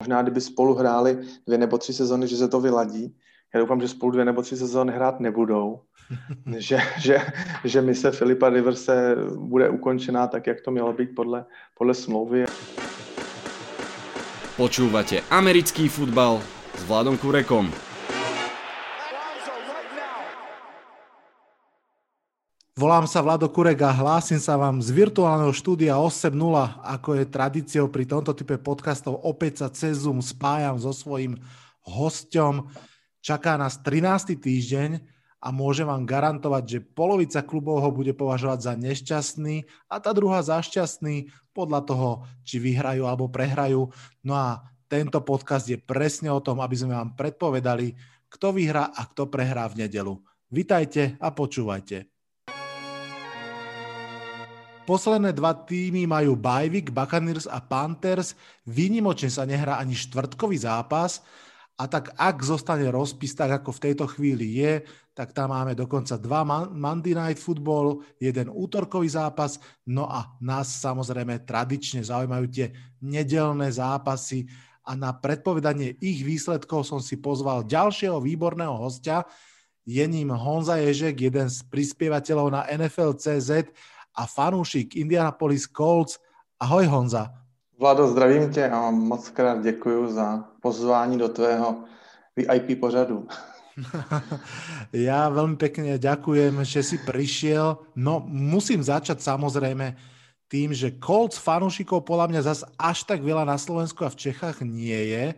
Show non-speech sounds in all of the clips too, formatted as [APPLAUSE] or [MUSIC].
Možná, kdyby spolu hráli dvě nebo tři sezony, že se to vyladí. Já doufám, že spolu dvě nebo tři sezóny hrát nebudou. [LAUGHS] že, že, že mise Filipa Riverse bude ukončená tak, jak to mělo být podle, podle smlouvy. Počúvate americký futbal s Vladom Kurekom. Volám sa Vlado Kurek a hlásim sa vám z virtuálneho štúdia 8.0, ako je tradíciou pri tomto type podcastov. Opäť sa cez Zoom spájam so svojím hosťom. Čaká nás 13. týždeň a môžem vám garantovať, že polovica klubov ho bude považovať za nešťastný a tá druhá za šťastný podľa toho, či vyhrajú alebo prehrajú. No a tento podcast je presne o tom, aby sme vám predpovedali, kto vyhrá a kto prehrá v nedelu. Vitajte a počúvajte. Posledné dva týmy majú Bajvik, Buccaneers a Panthers. Výnimočne sa nehrá ani štvrtkový zápas. A tak ak zostane rozpis tak, ako v tejto chvíli je, tak tam máme dokonca dva Monday Night Football, jeden útorkový zápas, no a nás samozrejme tradične zaujímajú tie nedelné zápasy a na predpovedanie ich výsledkov som si pozval ďalšieho výborného hostia, je ním Honza Ježek, jeden z prispievateľov na NFL.cz a fanúšik Indianapolis Colts. Ahoj Honza. Vlado, zdravím tě a moc krát děkuji za pozvání do tvého VIP pořadu. [LAUGHS] ja veľmi pekne ďakujem, že si prišiel. No, musím začať samozrejme tým, že Colts fanúšikov podľa mňa zase až tak veľa na Slovensku a v Čechách nie je.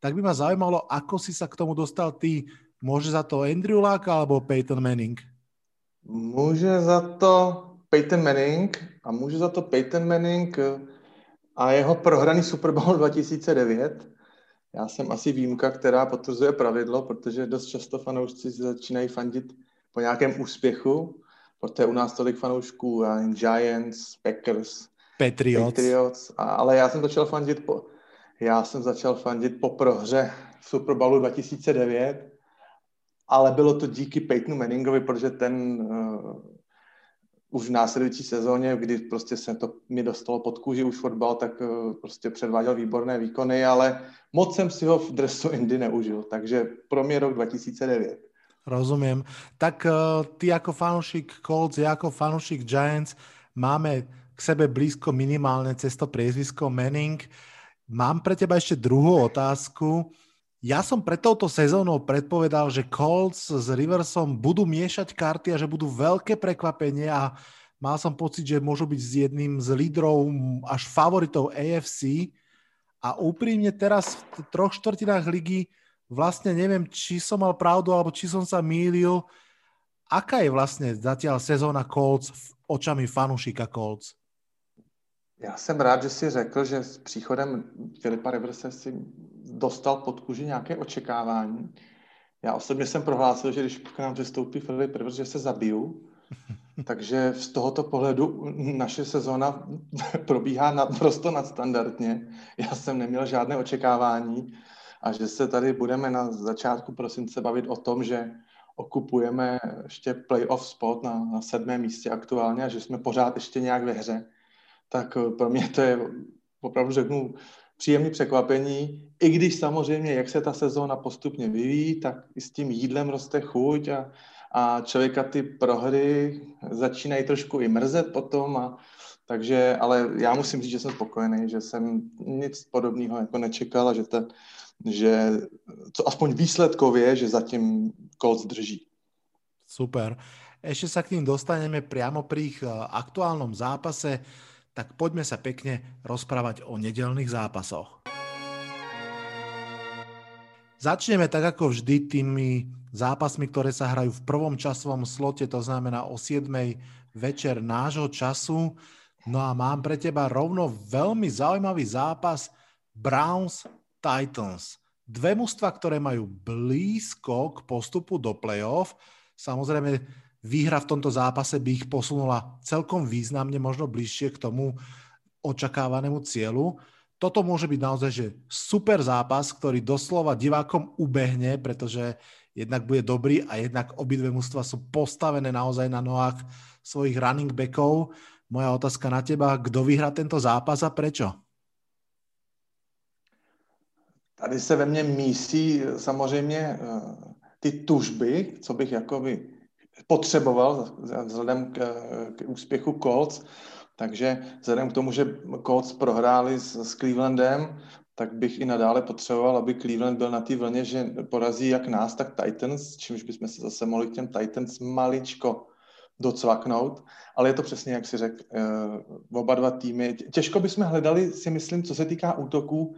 Tak by ma zaujímalo, ako si sa k tomu dostal ty. Môže za to Andrew Luck alebo Peyton Manning? Môže za to Peyton Manning a může za to Peyton Manning eh, a jeho prohraný Super Bowl [LAUGHS] 2009. Já jsem asi výjimka, která potvrzuje pravidlo, protože dost často fanoušci začínají fandit po nějakém úspěchu, protože u nás tolik fanoušků, Giants, Packers, Patriots. Patriots a, ale já jsem začal fandit po, já jsem začal fandit po prohře v Super Bowlu 2009, ale bylo to díky Peytonu Manningovi, protože ten uh, už v následující sezóně, kdy prostě se to mi dostalo pod kůži už fotbal, tak eh, prostě předváděl výborné výkony, ale moc jsem si ho v dresu Indy neužil, takže pro mě rok 2009. Rozumím. Tak uh, ty jako fanúšik Colts, ja ako fanúšik Giants máme k sebe blízko minimálne cez to priezvisko Manning. Mám pre teba ešte druhú otázku. Ja som pred touto sezónou predpovedal, že Colts s Riversom budú miešať karty a že budú veľké prekvapenie a mal som pocit, že môžu byť s jedným z lídrov až favoritov AFC a úprimne teraz v troch štvrtinách ligy vlastne neviem, či som mal pravdu alebo či som sa mýlil. Aká je vlastne zatiaľ sezóna Colts očami fanušika Colts? Já jsem rád, že jsi řekl, že s příchodem Filipa Riverse si dostal pod kůži nějaké očekávání. Já osobně jsem prohlásil, že když k nám přestoupí Filip Rivers, že se zabiju. [LAUGHS] Takže z tohoto pohledu naše sezona [LAUGHS] probíhá naprosto nadstandardně. Já jsem neměl žádné očekávání a že se tady budeme na začátku prosince bavit o tom, že okupujeme ještě playoff spot na, na sedmém místě aktuálně a že jsme pořád ještě nějak ve hře tak pro mě to je opravdu řeknu příjemné překvapení, i když samozřejmě, jak se ta sezóna postupně vyvíjí, tak i s tím jídlem roste chuť a, a člověka ty prohry začínají trošku i mrzet potom a takže, ale já musím říct, že jsem spokojený, že jsem nic podobného jako nečekal a že, ta, že co aspoň výsledkově, že zatím Colts drží. Super. Ešte sa k tým dostaneme priamo pri ich eh, aktuálnom zápase tak poďme sa pekne rozprávať o nedelných zápasoch. Začneme tak ako vždy tými zápasmi, ktoré sa hrajú v prvom časovom slote, to znamená o 7. večer nášho času. No a mám pre teba rovno veľmi zaujímavý zápas Browns Titans. Dve mužstva, ktoré majú blízko k postupu do playoff. Samozrejme, výhra v tomto zápase by ich posunula celkom významne, možno bližšie k tomu očakávanému cieľu. Toto môže byť naozaj že super zápas, ktorý doslova divákom ubehne, pretože jednak bude dobrý a jednak obidve mužstva sú postavené naozaj na nohách svojich running backov. Moja otázka na teba, kto vyhrá tento zápas a prečo? tady se ve mně mísí samozřejmě ty tužby, co bych jakoby potřeboval vzhledem k, k úspěchu Colts, takže vzhledem k tomu, že Colts prohráli s, s Clevelandem, tak bych i nadále potřeboval, aby Cleveland byl na té vlně, že porazí jak nás, tak Titans, čímž bychom se zase mohli k těm Titans maličko docvaknout, ale je to přesně, jak si řekl, uh, oba dva týmy. Těžko bychom hledali, si myslím, co se týká útoků,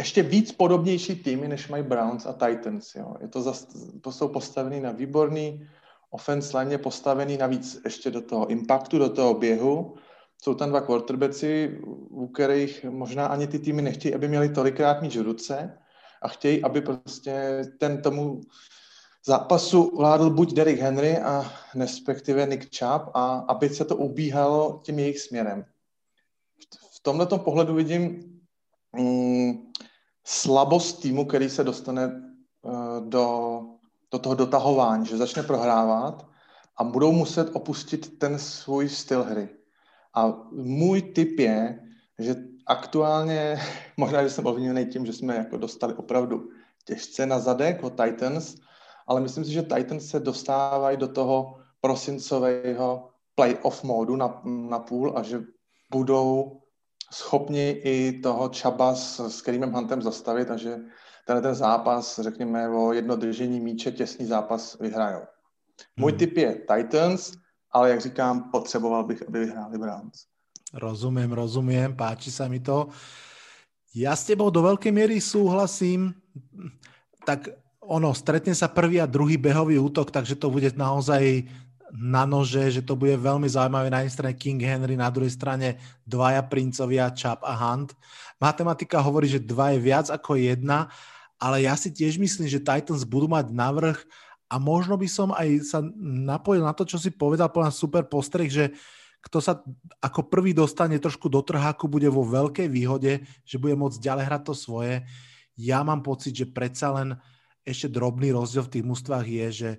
ještě víc podobnější týmy, než mají Browns a Titans. Jo. Je to, zas, to jsou postavený na výborný offense line, postavený navíc ještě do toho impactu, do toho běhu. Jsou tam dva quarterbacki, u kterých možná ani ty týmy nechtějí, aby měli tolikrát míč v ruce a chtějí, aby prostě ten tomu zápasu vládl buď Derrick Henry a respektive Nick Chubb a aby se to ubíhalo tím jejich směrem. V tomto pohledu vidím mm, slabost týmu, který se dostane uh, do, do toho dotahování, že začne prohrávat a budou muset opustit ten svůj styl hry. A můj tip je, že aktuálně, [LAUGHS] možná, že jsem ovlivněný tím, že jsme jako dostali opravdu těžce na zadek od Titans, ale myslím si, že Titans se dostávají do toho prosincového playoff módu na, na půl a že budou schopni i toho Čaba s, s Kerimem Huntem zastavit a že tenhle ten zápas, řekněme, o jedno držení míče, těsný zápas vyhrajou. Můj hmm. tip je Titans, ale jak říkám, potřeboval bych, aby vyhráli Browns. Rozumím, rozumím, páči sa mi to. Ja s tebou do veľkej miery súhlasím. Tak ono, stretne sa prvý a druhý behový útok, takže to bude naozaj na nože, že to bude veľmi zaujímavé na jednej strane King Henry, na druhej strane dvaja princovia, Chap a Hunt. Matematika hovorí, že dva je viac ako jedna, ale ja si tiež myslím, že Titans budú mať navrh a možno by som aj sa napojil na to, čo si povedal, povedal super postreh, že kto sa ako prvý dostane trošku do trháku, bude vo veľkej výhode, že bude môcť ďalej hrať to svoje. Ja mám pocit, že predsa len ešte drobný rozdiel v tých mústvách je, že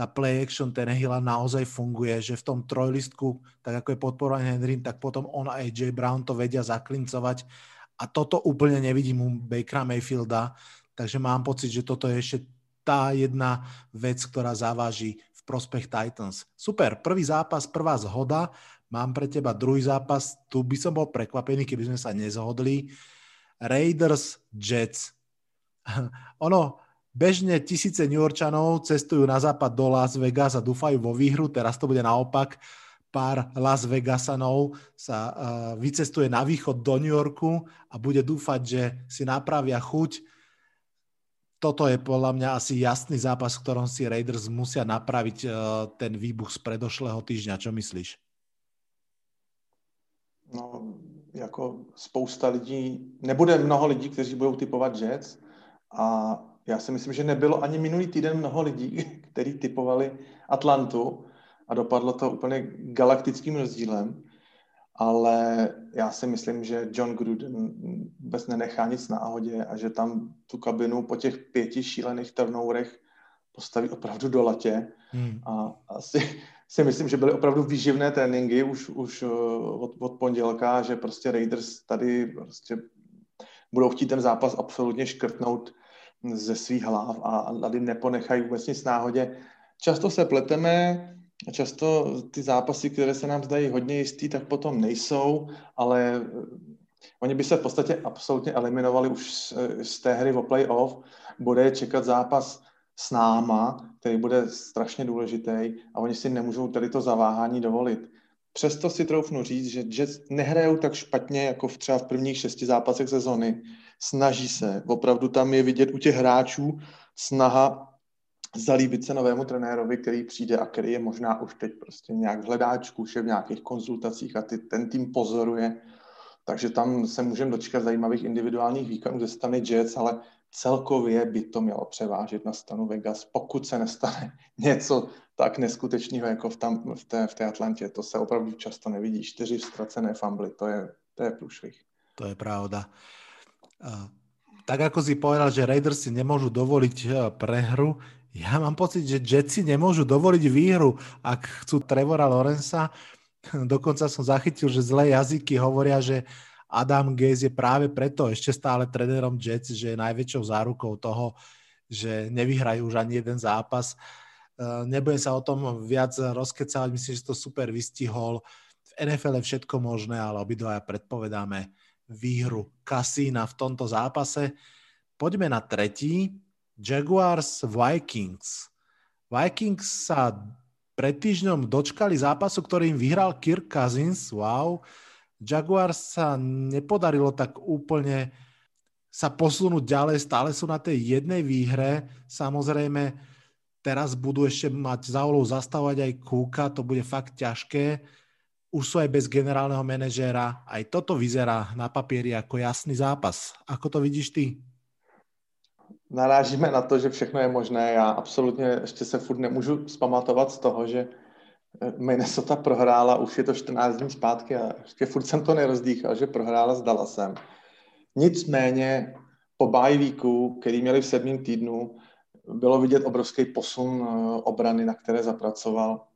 tá play action Tenehilla naozaj funguje, že v tom trojlistku, tak ako je podporovaný Henry, tak potom on a AJ Brown to vedia zaklincovať a toto úplne nevidím u Bakera Mayfielda, takže mám pocit, že toto je ešte tá jedna vec, ktorá zaváži v prospech Titans. Super, prvý zápas, prvá zhoda, mám pre teba druhý zápas, tu by som bol prekvapený, keby sme sa nezhodli. Raiders, Jets. [LAUGHS] ono, Bežne tisíce New Yorkčanov cestujú na západ do Las Vegas a dúfajú vo výhru, teraz to bude naopak. Pár Las Vegasanov sa uh, vycestuje na východ do New Yorku a bude dúfať, že si napravia chuť. Toto je podľa mňa asi jasný zápas, v ktorom si Raiders musia napraviť uh, ten výbuch z predošlého týždňa. Čo myslíš? No, jako spousta lidí, nebude mnoho lidí, kteří budou typovat Jets a já si myslím, že nebylo ani minulý týden mnoho lidí, [LAUGHS] kteří typovali Atlantu a dopadlo to úplně galaktickým rozdílem, ale já si myslím, že John Gruden vůbec nenechá nic náhodě a že tam tu kabinu po těch pěti šílených turnourech postaví opravdu do latě hmm. a asi [LAUGHS] si myslím, že byly opravdu výživné tréninky už, už eh, od, od pondělka, že prostě Raiders tady prostě budou chtít ten zápas absolutně škrtnout ze svých hlav a tady neponechají vůbec nic náhodě. Často se pleteme, často ty zápasy, které se nám zdají hodně jistý, tak potom nejsou, ale eh, oni by se v podstatě absolutně eliminovali už z, z té hry o playoff. Bude čekat zápas s náma, který bude strašně důležitý a oni si nemůžou tady to zaváhání dovolit. Přesto si troufnu říct, že Jets nehrajou tak špatně jako v třeba v prvních šesti zápasech sezony, snaží se. Opravdu tam je vidět u těch hráčů snaha zalíbit se novému trenérovi, který přijde a který je možná už teď prostě nějak v hledáčku, v nějakých konzultacích a ty, ten tým pozoruje. Takže tam se můžeme dočkat zajímavých individuálních výkonů ze strany Jets, ale celkově by to mělo převážit na stanu Vegas, pokud se nestane [LAUGHS] něco tak neskutečného jako v, tam, v, té, v té Atlantě. To se opravdu často nevidí. Čtyři ztracené fambly, to je, to je průšvih. To je pravda tak ako si povedal, že Raiders si nemôžu dovoliť e, prehru, ja mám pocit, že Jetsi nemôžu dovoliť výhru, ak chcú Trevora Lorenza. Dokonca som zachytil, že zlé jazyky hovoria, že Adam Gaze je práve preto ešte stále trénerom Jets, že je najväčšou zárukou toho, že nevyhrajú už ani jeden zápas. Eh, nebudem sa o tom viac rozkecávať, myslím, že to super vystihol. V NFL je všetko možné, ale obidvaja predpovedáme výhru Kasína v tomto zápase. Poďme na tretí. Jaguars Vikings. Vikings sa pred týždňom dočkali zápasu, ktorý im vyhral Kirk Cousins. Wow. Jaguars sa nepodarilo tak úplne sa posunúť ďalej, stále sú na tej jednej výhre. Samozrejme, teraz budú ešte mať za úlohu zastavovať aj Kúka, to bude fakt ťažké. Už sú aj bez generálneho manažéra. Aj toto vyzerá na papieri ako jasný zápas. Ako to vidíš ty? Narážíme na to, že všechno je možné. Já absolutně ještě se furt nemůžu spamatovat z toho, že eh, Minnesota prohrála, už je to 14 dní zpátky a ještě furt jsem to nerozdýchal, že prohrála s Dallasem. Nicméně po bajvíku, který měli v sedmém týdnu, bylo vidět obrovský posun eh, obrany, na které zapracoval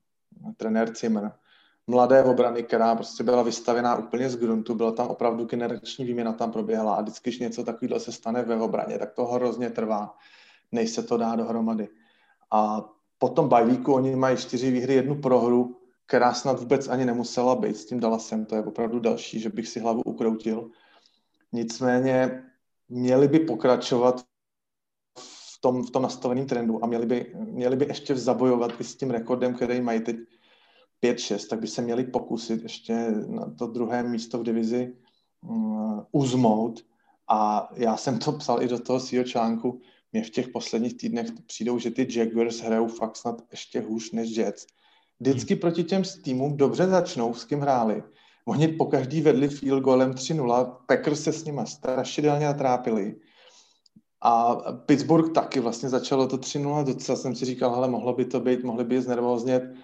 trenér Zimmer. Mladé obrany, která prostě byla vystavená úplně z gruntu, byla tam opravdu generační výměna tam proběhla a vždycky, když něco takového se stane ve obraně, tak to hrozně trvá, než se to dá dohromady. A potom bajvíku oni mají čtyři výhry, jednu prohru, která snad vůbec ani nemusela být s tím Dallasem, to je opravdu další, že bych si hlavu ukroutil. Nicméně měli by pokračovat tom, v tom nastaveném trendu a měli by, měli by ještě zabojovat i s tím rekordem, který mají teď 5-6, tak by se měli pokusit ještě na to druhé místo v divizi um, uzmout. A já jsem to psal i do toho svého článku, mě v těch posledních týdnech přijdou, že ty Jaguars hrajou fakt snad ještě hůř než Jets. Vždycky hmm. proti těm týmům dobře začnou, s kým hráli. Oni po každý vedli field golem 3-0, Packers se s nima strašidelně natrápili a Pittsburgh taky vlastně začalo to 3-0, docela jsem si říkal, hele, mohlo by to být, mohli by je znervoznět.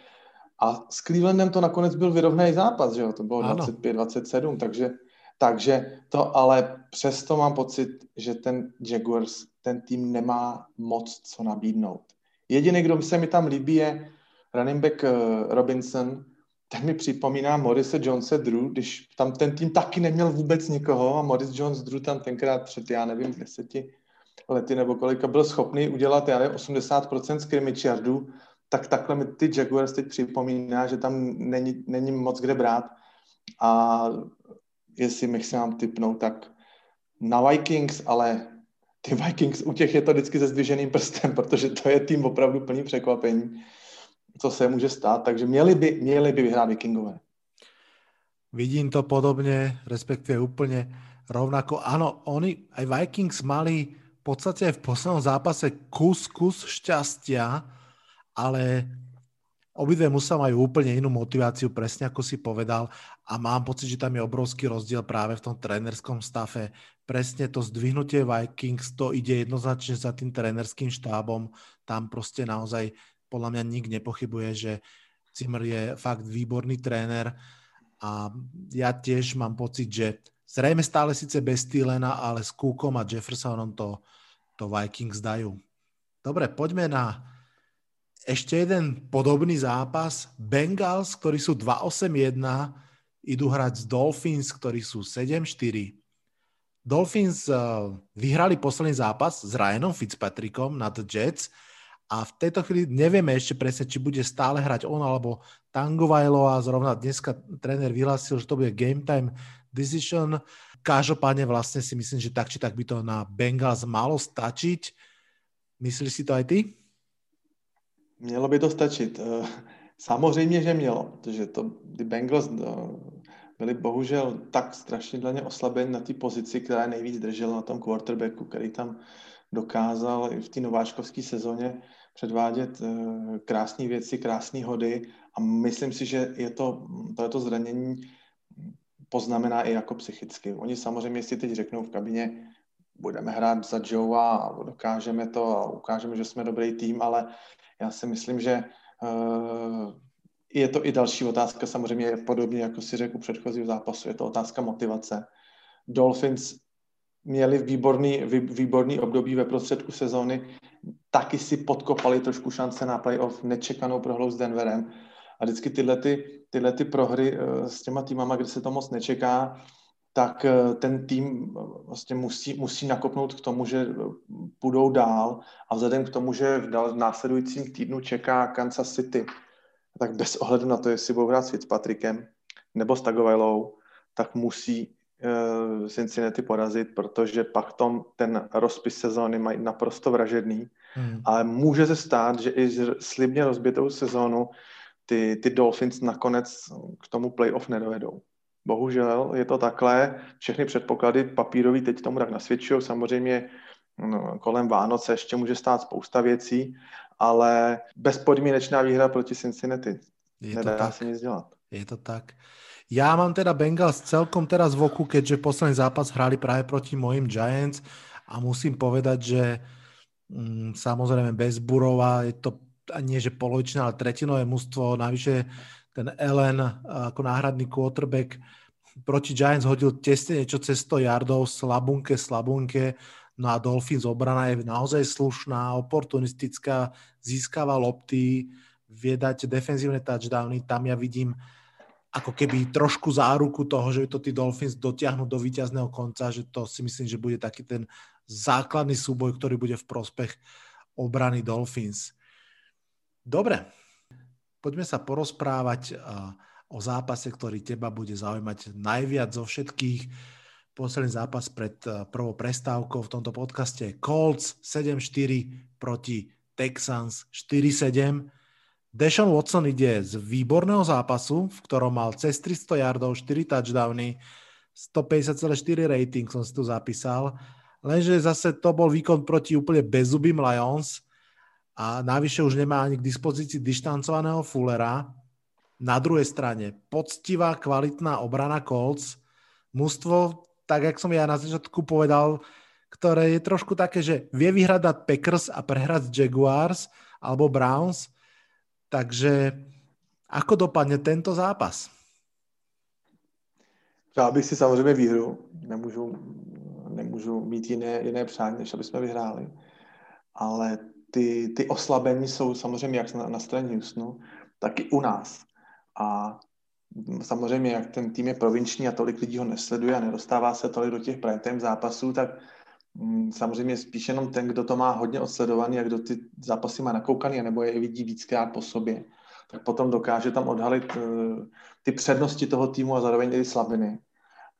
A s Clevelandem to nakonec byl vyrovnaný zápas, že jo, to bylo 25-27, takže, takže to, ale přesto mám pocit, že ten Jaguars, ten tým nemá moc co nabídnout. Jediný, kdo se mi tam líbí, je running back eh, Robinson, ten mi připomíná Morise Jonese Drew, když tam ten tým taky neměl vůbec nikoho a Morris Jones Drew tam tenkrát před, já nevím, deseti lety nebo kolika byl schopný udělat, já nevím, 80% scrimmage yardů, tak takhle mi ty Jaguars teď připomíná, že tam není, není moc kde brát. A jestli mich se mám typnout, tak na Vikings, ale ty Vikings, u těch je to vždycky se zdviženým prstem, protože to je tým opravdu plný překvapení, co se může stát, takže měli by, měli by vyhrát Vikingové. Vidím to podobně, respektive úplně rovnako. Ano, oni, aj Vikings mali podstate v poslednom zápase kus, kus šťastia, ale obidve musia majú úplne inú motiváciu, presne ako si povedal a mám pocit, že tam je obrovský rozdiel práve v tom trénerskom stave. Presne to zdvihnutie Vikings, to ide jednoznačne za tým trénerským štábom. Tam proste naozaj podľa mňa nik nepochybuje, že Zimmer je fakt výborný tréner a ja tiež mám pocit, že Zrejme stále síce bez Thielena, ale s Cookom a Jeffersonom to, to Vikings dajú. Dobre, poďme na ešte jeden podobný zápas. Bengals, ktorí sú 2-8-1, idú hrať z Dolphins, ktorí sú 7-4. Dolphins uh, vyhrali posledný zápas s Ryanom Fitzpatrickom nad Jets a v tejto chvíli nevieme ešte presne, či bude stále hrať on alebo Tangovajlo a zrovna dneska tréner vyhlásil, že to bude game time decision. Každopádne vlastne si myslím, že tak či tak by to na Bengals malo stačiť. Myslíš si to aj ty? Mělo by to stačit. Eh, samozřejmě, že mělo, protože to, ty Bengals eh, byli bohužel tak strašidelně oslabeni na té pozici, která nejvíc držela na tom quarterbacku, který tam dokázal i v té nováčkovské sezóně předvádět eh, krásné věci, krásné hody a myslím si, že je to, to, je to zranění poznamená i jako psychicky. Oni samozřejmě si teď řeknou v kabině, budeme hrát za Joe a dokážeme to a ukážeme, že jsme dobrý tým, ale já si myslím, že uh, je to i další otázka, samozřejmě podobně, jako si řekl u předchozího zápasu, je to otázka motivace. Dolphins měli výborný, vý, výborný období ve prostředku sezóny, taky si podkopali trošku šance na playoff, nečekanou prohlou s Denverem a vždycky tyhle, ty, tyhle ty prohry uh, s těma týmama, kde se to moc nečeká, tak eh, ten tým vlastně musí, musí nakopnout k tomu, že půjdou dál a vzhledem k tomu, že v, dal, v následujícím týdnu čeká Kansas City, tak bez ohledu na to, jestli budou hrát s Fitzpatrickem nebo s Tagovailou, tak musí uh, Cincinnati porazit, protože pak tom ten rozpis sezóny mají naprosto vražedný. Hmm. Ale může se stát, že i slibně rozbitou sezónu ty, ty Dolphins nakonec k tomu playoff nedovedou. Bohužel je to takhle. Všechny předpoklady papírový teď tomu tak nasvědčují. Samozřejmě no, kolem Vánoce ještě může stát spousta věcí, ale bezpodmínečná výhra proti Cincinnati. Je Nedá to tak. se nic dělat. Je to tak. Já mám teda Bengals celkom teraz v oku, keďže posledný zápas hrali práve proti mojim Giants a musím povedať, že mm, samozrejme bez Burova je to nie že polovičné, ale tretinové mužstvo. Navyše ten Ellen ako náhradný quarterback proti Giants hodil tesne niečo cez 100 yardov, slabunke, slabunke. No a Dolphins obrana je naozaj slušná, oportunistická, získava lopty, vie dať defenzívne touchdowny. Tam ja vidím ako keby trošku záruku toho, že to tí Dolphins dotiahnu do víťazného konca, že to si myslím, že bude taký ten základný súboj, ktorý bude v prospech obrany Dolphins. Dobre, poďme sa porozprávať o zápase, ktorý teba bude zaujímať najviac zo všetkých. Posledný zápas pred prvou prestávkou v tomto podcaste je Colts 7-4 proti Texans 4-7. Deshaun Watson ide z výborného zápasu, v ktorom mal cez 300 yardov, 4 touchdowny, 150,4 rating som si tu zapísal, lenže zase to bol výkon proti úplne bezubým Lions a navyše už nemá ani k dispozícii dištancovaného Fullera. Na druhej strane poctivá, kvalitná obrana Colts, mužstvo, tak jak som ja na začiatku povedal, ktoré je trošku také, že vie vyhrať Packers a prehrať Jaguars alebo Browns, takže ako dopadne tento zápas? Přál bych si samozřejmě výhru. Nemůžu, nemůžu mít jiné, jiné přání, než aby jsme vyhráli. Ale ty, ty oslabení jsou samozřejmě jak na, na straně Houstonu, tak i u nás. A samozřejmě, jak ten tým je provinční a tolik lidí ho nesleduje a nedostává se tolik do těch prime zápasů, tak Mm, samozřejmě spíš jenom ten, kdo to má hodně odsledovaný a kdo ty zápasy má nakoukaný, nebo je vidí víckrát po sobě, tak potom dokáže tam odhalit eh, ty přednosti toho týmu a zároveň i slabiny.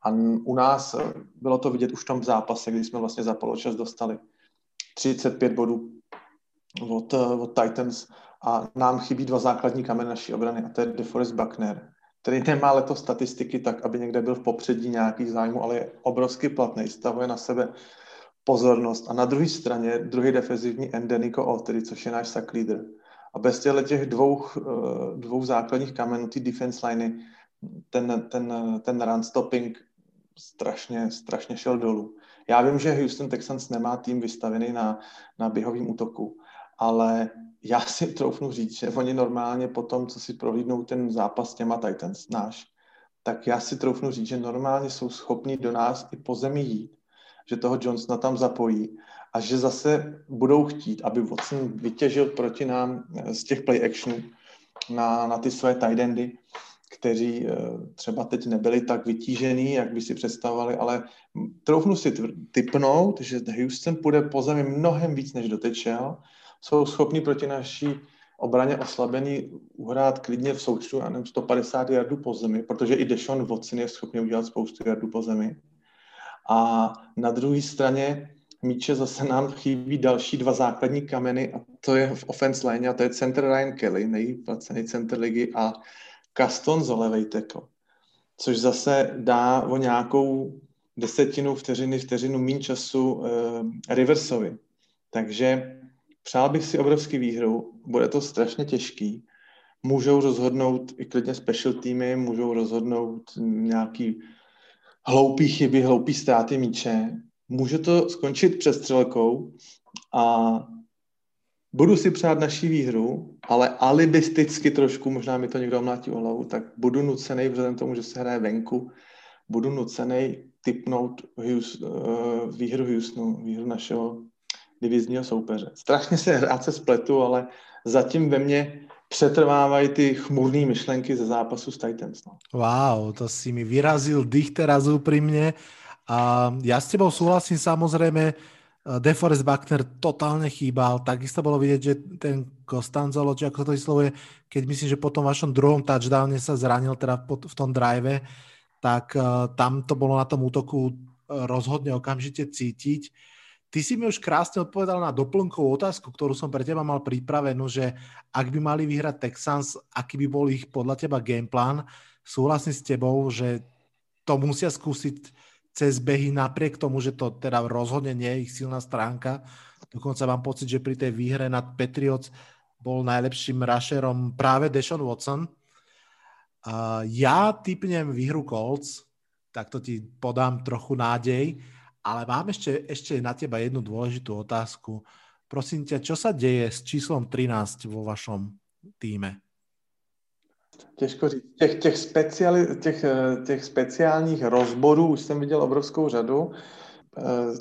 A u nás eh, bylo to vidět už v tom zápase, kdy jsme vlastně za poločas dostali 35 bodů od, eh, od Titans a nám chybí dva základní kameny naší obrany a to je DeForest Buckner, který nemá letos statistiky tak, aby někde byl v popředí nějakých zájmů, ale je obrovsky platný, stavuje na sebe pozornost. A na druhé straně druhý defenzivní end Nico což je náš sack leader. A bez těchto těch dvou, eh, dvou základních kamenů, ty defense liny, ten, ten, ten run stopping strašně, strašně šel dolů. Já vím, že Houston Texans nemá tým vystavený na, na běhovým útoku, ale já si troufnu říct, že oni normálně po tom, co si prohlídnou ten zápas s těma Titans, náš, tak já si troufnu říct, že normálně jsou schopni do nás i po zemi jít že toho Johnsona tam zapojí a že zase budou chtít, aby Watson vytěžil proti nám eh, z těch play actionů na, na ty své tight endy, kteří eh, třeba teď nebyli tak vytížený, jak by si představovali, ale troufnu si typnout, že Houston půjde po zemi mnohem víc, než dotečel. Jsou schopni proti naší obraně oslabený uhrát klidně v součtu, já nevím, 150 jardů po zemi, protože i Deshaun Watson je schopný udělat spoustu jardů po zemi. A na druhé straně míče zase nám chybí další dva základní kameny a to je v offense line a to je center Ryan Kelly, nejplacený center ligy a Caston Zolevej tackle, což zase dá o nějakou desetinu vteřiny, vteřinu méně času uh, Riversovi. Takže přál bych si obrovský výhru, bude to strašně těžký. Můžou rozhodnout i klidně special týmy, můžou rozhodnout nějaký hloupý chyby, hloupý ztráty míče. Může to skončit přestřelkou a budu si přát naší výhru, ale alibisticky trošku, možná mi to někdo omlátí o hlavu, tak budu nucený, vzhledem tomu, že se hraje venku, budu nucený typnout uh, výhru Houstonu, výhru našeho divizního soupeře. Strašně se hrát se spletu, ale zatím ve mně přetrvávají ty chmurné myšlenky ze zápasu s Titans. No. Wow, to si mi vyrazil dých teraz úprimne. A ja s tebou súhlasím samozrejme, DeForest Buckner totálne chýbal, takisto bolo vidieť, že ten Costanzolo, či ako to vyslovuje, keď myslím, že po tom vašom druhom touchdowne sa zranil teda v tom drive, tak uh, tam to bolo na tom útoku uh, rozhodne okamžite cítiť. Ty si mi už krásne odpovedal na doplnkovú otázku, ktorú som pre teba mal pripravenú, že ak by mali vyhrať Texans, aký by bol ich podľa teba gameplan, súhlasím s tebou, že to musia skúsiť cez behy napriek tomu, že to teda rozhodne nie je ich silná stránka. Dokonca mám pocit, že pri tej výhre nad Patriots bol najlepším rusherom práve Deshaun Watson. Uh, ja typnem výhru Colts, tak to ti podám trochu nádej. Ale mám ešte, ešte na teba jednu dôležitú otázku. Prosím ťa, čo sa deje s číslom 13 vo vašom týme? Těžko říct. Těch, těch, speciali, těch, těch speciálních rozborů už jsem viděl obrovskou řadu.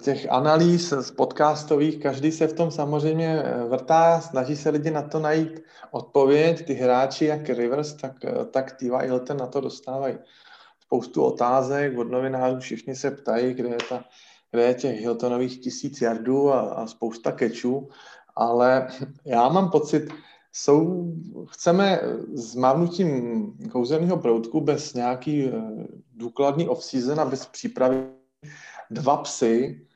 Těch analýz z podcastových, každý se v tom samozřejmě vrtá, snaží se lidi na to najít odpověď. Ty hráči, jak Rivers, tak, tak T.Y. Hilton na to dostávají spoustu otázek od novinářů, všichni se ptají, kde je ta kde je těch Hiltonových tisíc jardů a, a spousta kečů, ale já mám pocit, jsou, chceme s mávnutím kouzelného proutku bez nějaký eh, důkladný off-season a bez přípravy dva psy,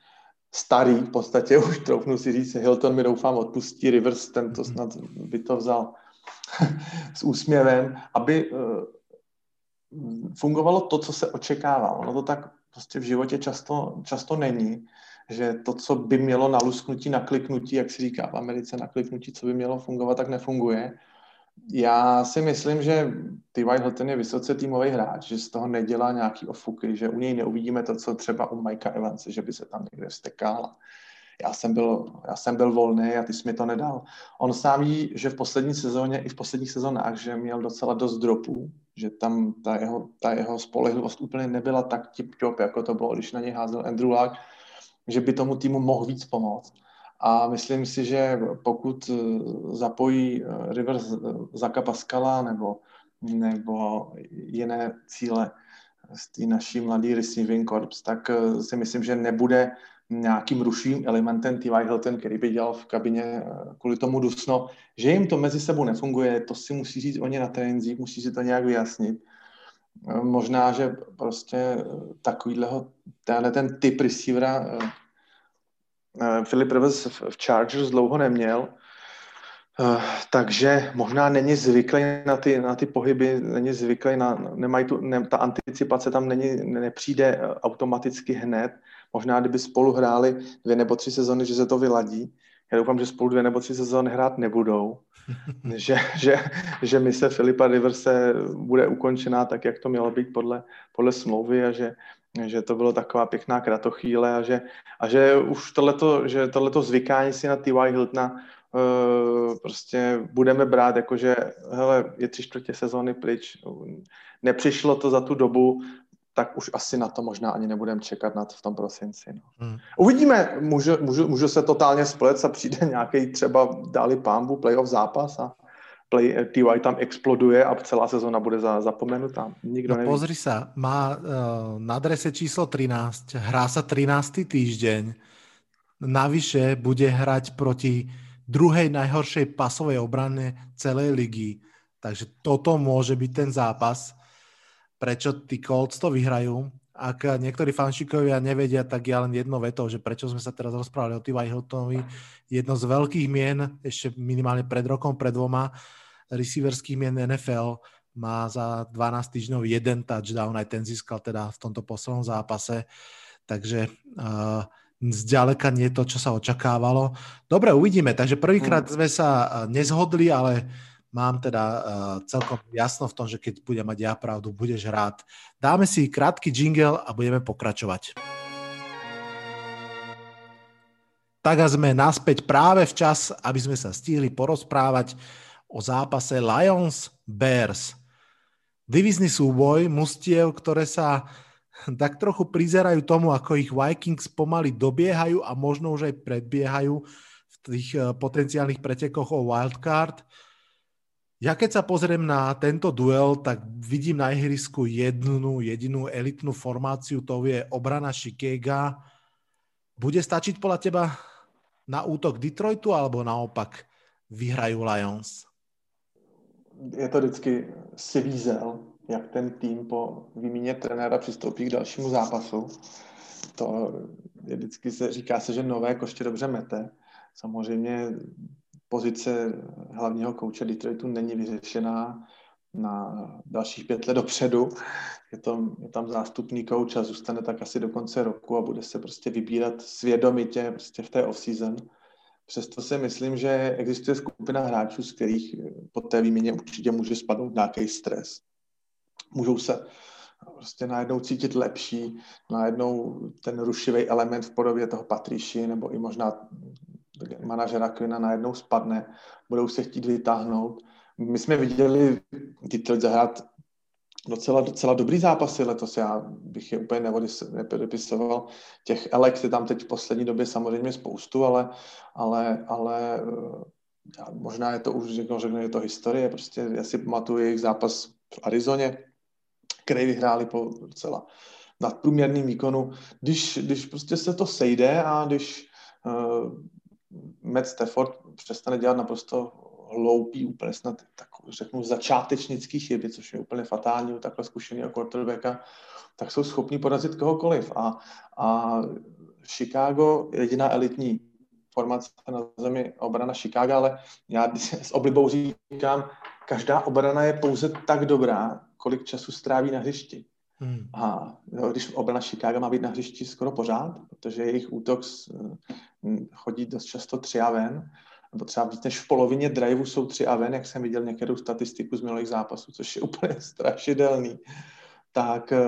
starý v podstatě, [LAUGHS] už troufnu si říct, Hilton mi doufám odpustí, Rivers ten to snad by to vzal [LAUGHS] s úsměvem, aby eh, fungovalo to, co se očekávalo. No to tak prostě v životě často, často není, že to, co by mělo na lusknutí, na kliknutí, jak se říká v Americe, na kliknutí, co by mělo fungovat, tak nefunguje. Já si myslím, že T.Y. Hilton je vysoce týmový hráč, že z toho nedělá nějaký ofuky, že u něj neuvidíme to, co třeba u Mikea Evanse, že by se tam někde vstekal. Já jsem byl, já jsem byl volný a ty jsi mi to nedal. On sám ví, že v poslední sezóně i v posledních sezónách, že měl docela dost dropů, že tam ta jeho, ta jeho spolehlivost úplně nebyla tak tip-top, jako to bylo, když na něj házel Andrew Luck, že by tomu týmu mohl víc pomoct. A myslím si, že pokud eh, zapojí eh, Rivers eh, Zaka Pascala nebo, nebo jiné cíle z té naší mladý receiving corps, tak si myslím, že nebude nějakým rušivým elementem T.Y. Hilton, který by dělal v kabině eh, kvůli tomu dusno, že jim to mezi sebou nefunguje, to si musí říct oni na trénincích, musí si to nějak vyjasnit. Eh, možná, že prostě eh, takovýhleho, tenhle ten typ receivera Filip Rivers v Chargers dlouho neměl, takže možná není zvyklý na ty, na ty pohyby, není zvyklý na, nemají tu, ne, ta anticipace tam není, nepřijde automaticky hned, Možná, kdyby spolu hráli dvě nebo tři sezony, že se to vyladí. Já doufám, že spolu dvě nebo tři sezóny hrát nebudou. [LAUGHS] že, že, že mise Filipa Riverse bude ukončená tak, jak to mělo být podle, podle smlouvy a že, že to bylo taková pěkná kratochýle a že, a že už tohleto, že tohleto zvykání si na T.Y. Hiltona uh, prostě budeme brát jako, že hele, je tři čtvrtě sezóny pryč, nepřišlo to za tu dobu, tak už asi na to možná ani nebudeme čekat na to v tom prosinci. No. Hmm. Uvidíme, můžu, můžu, můžu se totálně splet a přijde nějaký třeba dáli pámbu playoff zápas a play, TY tam exploduje a celá sezóna bude za, zapomenutá. Nikdo no, neví. Pozri sa, má uh, na adrese číslo 13, hrá sa 13. týždeň, navyše bude hrať proti druhej najhoršej pasovej obrane celej ligy. Takže toto môže byť ten zápas prečo tí Colts to vyhrajú. Ak niektorí fanšikovia nevedia, tak ja len jedno veto, že prečo sme sa teraz rozprávali o T.Y. Hiltonovi. Jedno z veľkých mien, ešte minimálne pred rokom, pred dvoma, receiverských mien NFL má za 12 týždňov jeden touchdown, aj ten získal teda v tomto poslednom zápase. Takže uh, zďaleka nie to, čo sa očakávalo. Dobre, uvidíme. Takže prvýkrát mm. sme sa nezhodli, ale mám teda uh, celkom jasno v tom, že keď budem mať ja pravdu, budeš rád. Dáme si krátky jingle a budeme pokračovať. Tak a sme naspäť práve včas, aby sme sa stihli porozprávať o zápase Lions-Bears. Divizný súboj mustiev, ktoré sa [LAUGHS] tak trochu prizerajú tomu, ako ich Vikings pomaly dobiehajú a možno už aj predbiehajú v tých eh, potenciálnych pretekoch o wildcard. Ja keď sa pozriem na tento duel, tak vidím na ihrisku jednu jedinú elitnú formáciu, to je obrana Chicago. Bude stačiť podľa teba na útok Detroitu, alebo naopak vyhrajú Lions? Je to vždycky si vízel, jak ten tým po výměně trenéra přistoupí k dalšímu zápasu. To je vždycky se říká se, že nové koště dobře mete. Samozřejmě pozice hlavního kouče Detroitu není vyřešená na dalších pět let dopředu. Je, to, je tam zástupný kouč a zůstane tak asi do konce roku a bude se prostě vybírat svědomitě prostě v té off-season. Přesto si myslím, že existuje skupina hráčů, z kterých po té výměně určitě může spadnout nějaký stres. Můžou se prostě najednou cítit lepší, najednou ten rušivý element v podobě toho Patriši nebo i možná manažera Quina najednou spadne, budou se chtít vytáhnout. My jsme viděli Detroit zahrát docela, docela dobrý zápasy letos. Já bych je úplně nepodepisoval. Těch Alex je tam teď v poslední době samozřejmě spoustu, ale, ale, ale eh, možná je to už, řeknu, řeknu, je to historie. Prostě já si pamatuju jejich zápas v Arizoně, který vyhráli po docela nadprůměrným výkonu. Když, když prostě se to sejde a když uh, Matt Stafford přestane dělat naprosto hloupý, úplně snad tak řeknu začátečnický chyby, což je úplně fatální u takhle zkušeného quarterbacka, tak jsou schopni porazit kohokoliv. A, a Chicago, jediná elitní formace na zemi obrana Chicago, ale já s oblibou říkám, každá obrana je pouze tak dobrá, kolik času stráví na hřišti. Hmm. A jo, když obrana Chicago má být na hřišti skoro pořád, protože jejich útok chodí dost často tři a ven, nebo třeba víc než v polovině driveu jsou tři a ven, jak jsem viděl některou statistiku z minulých zápasů, což je [LAUGHS] úplně strašidelný, tak eh,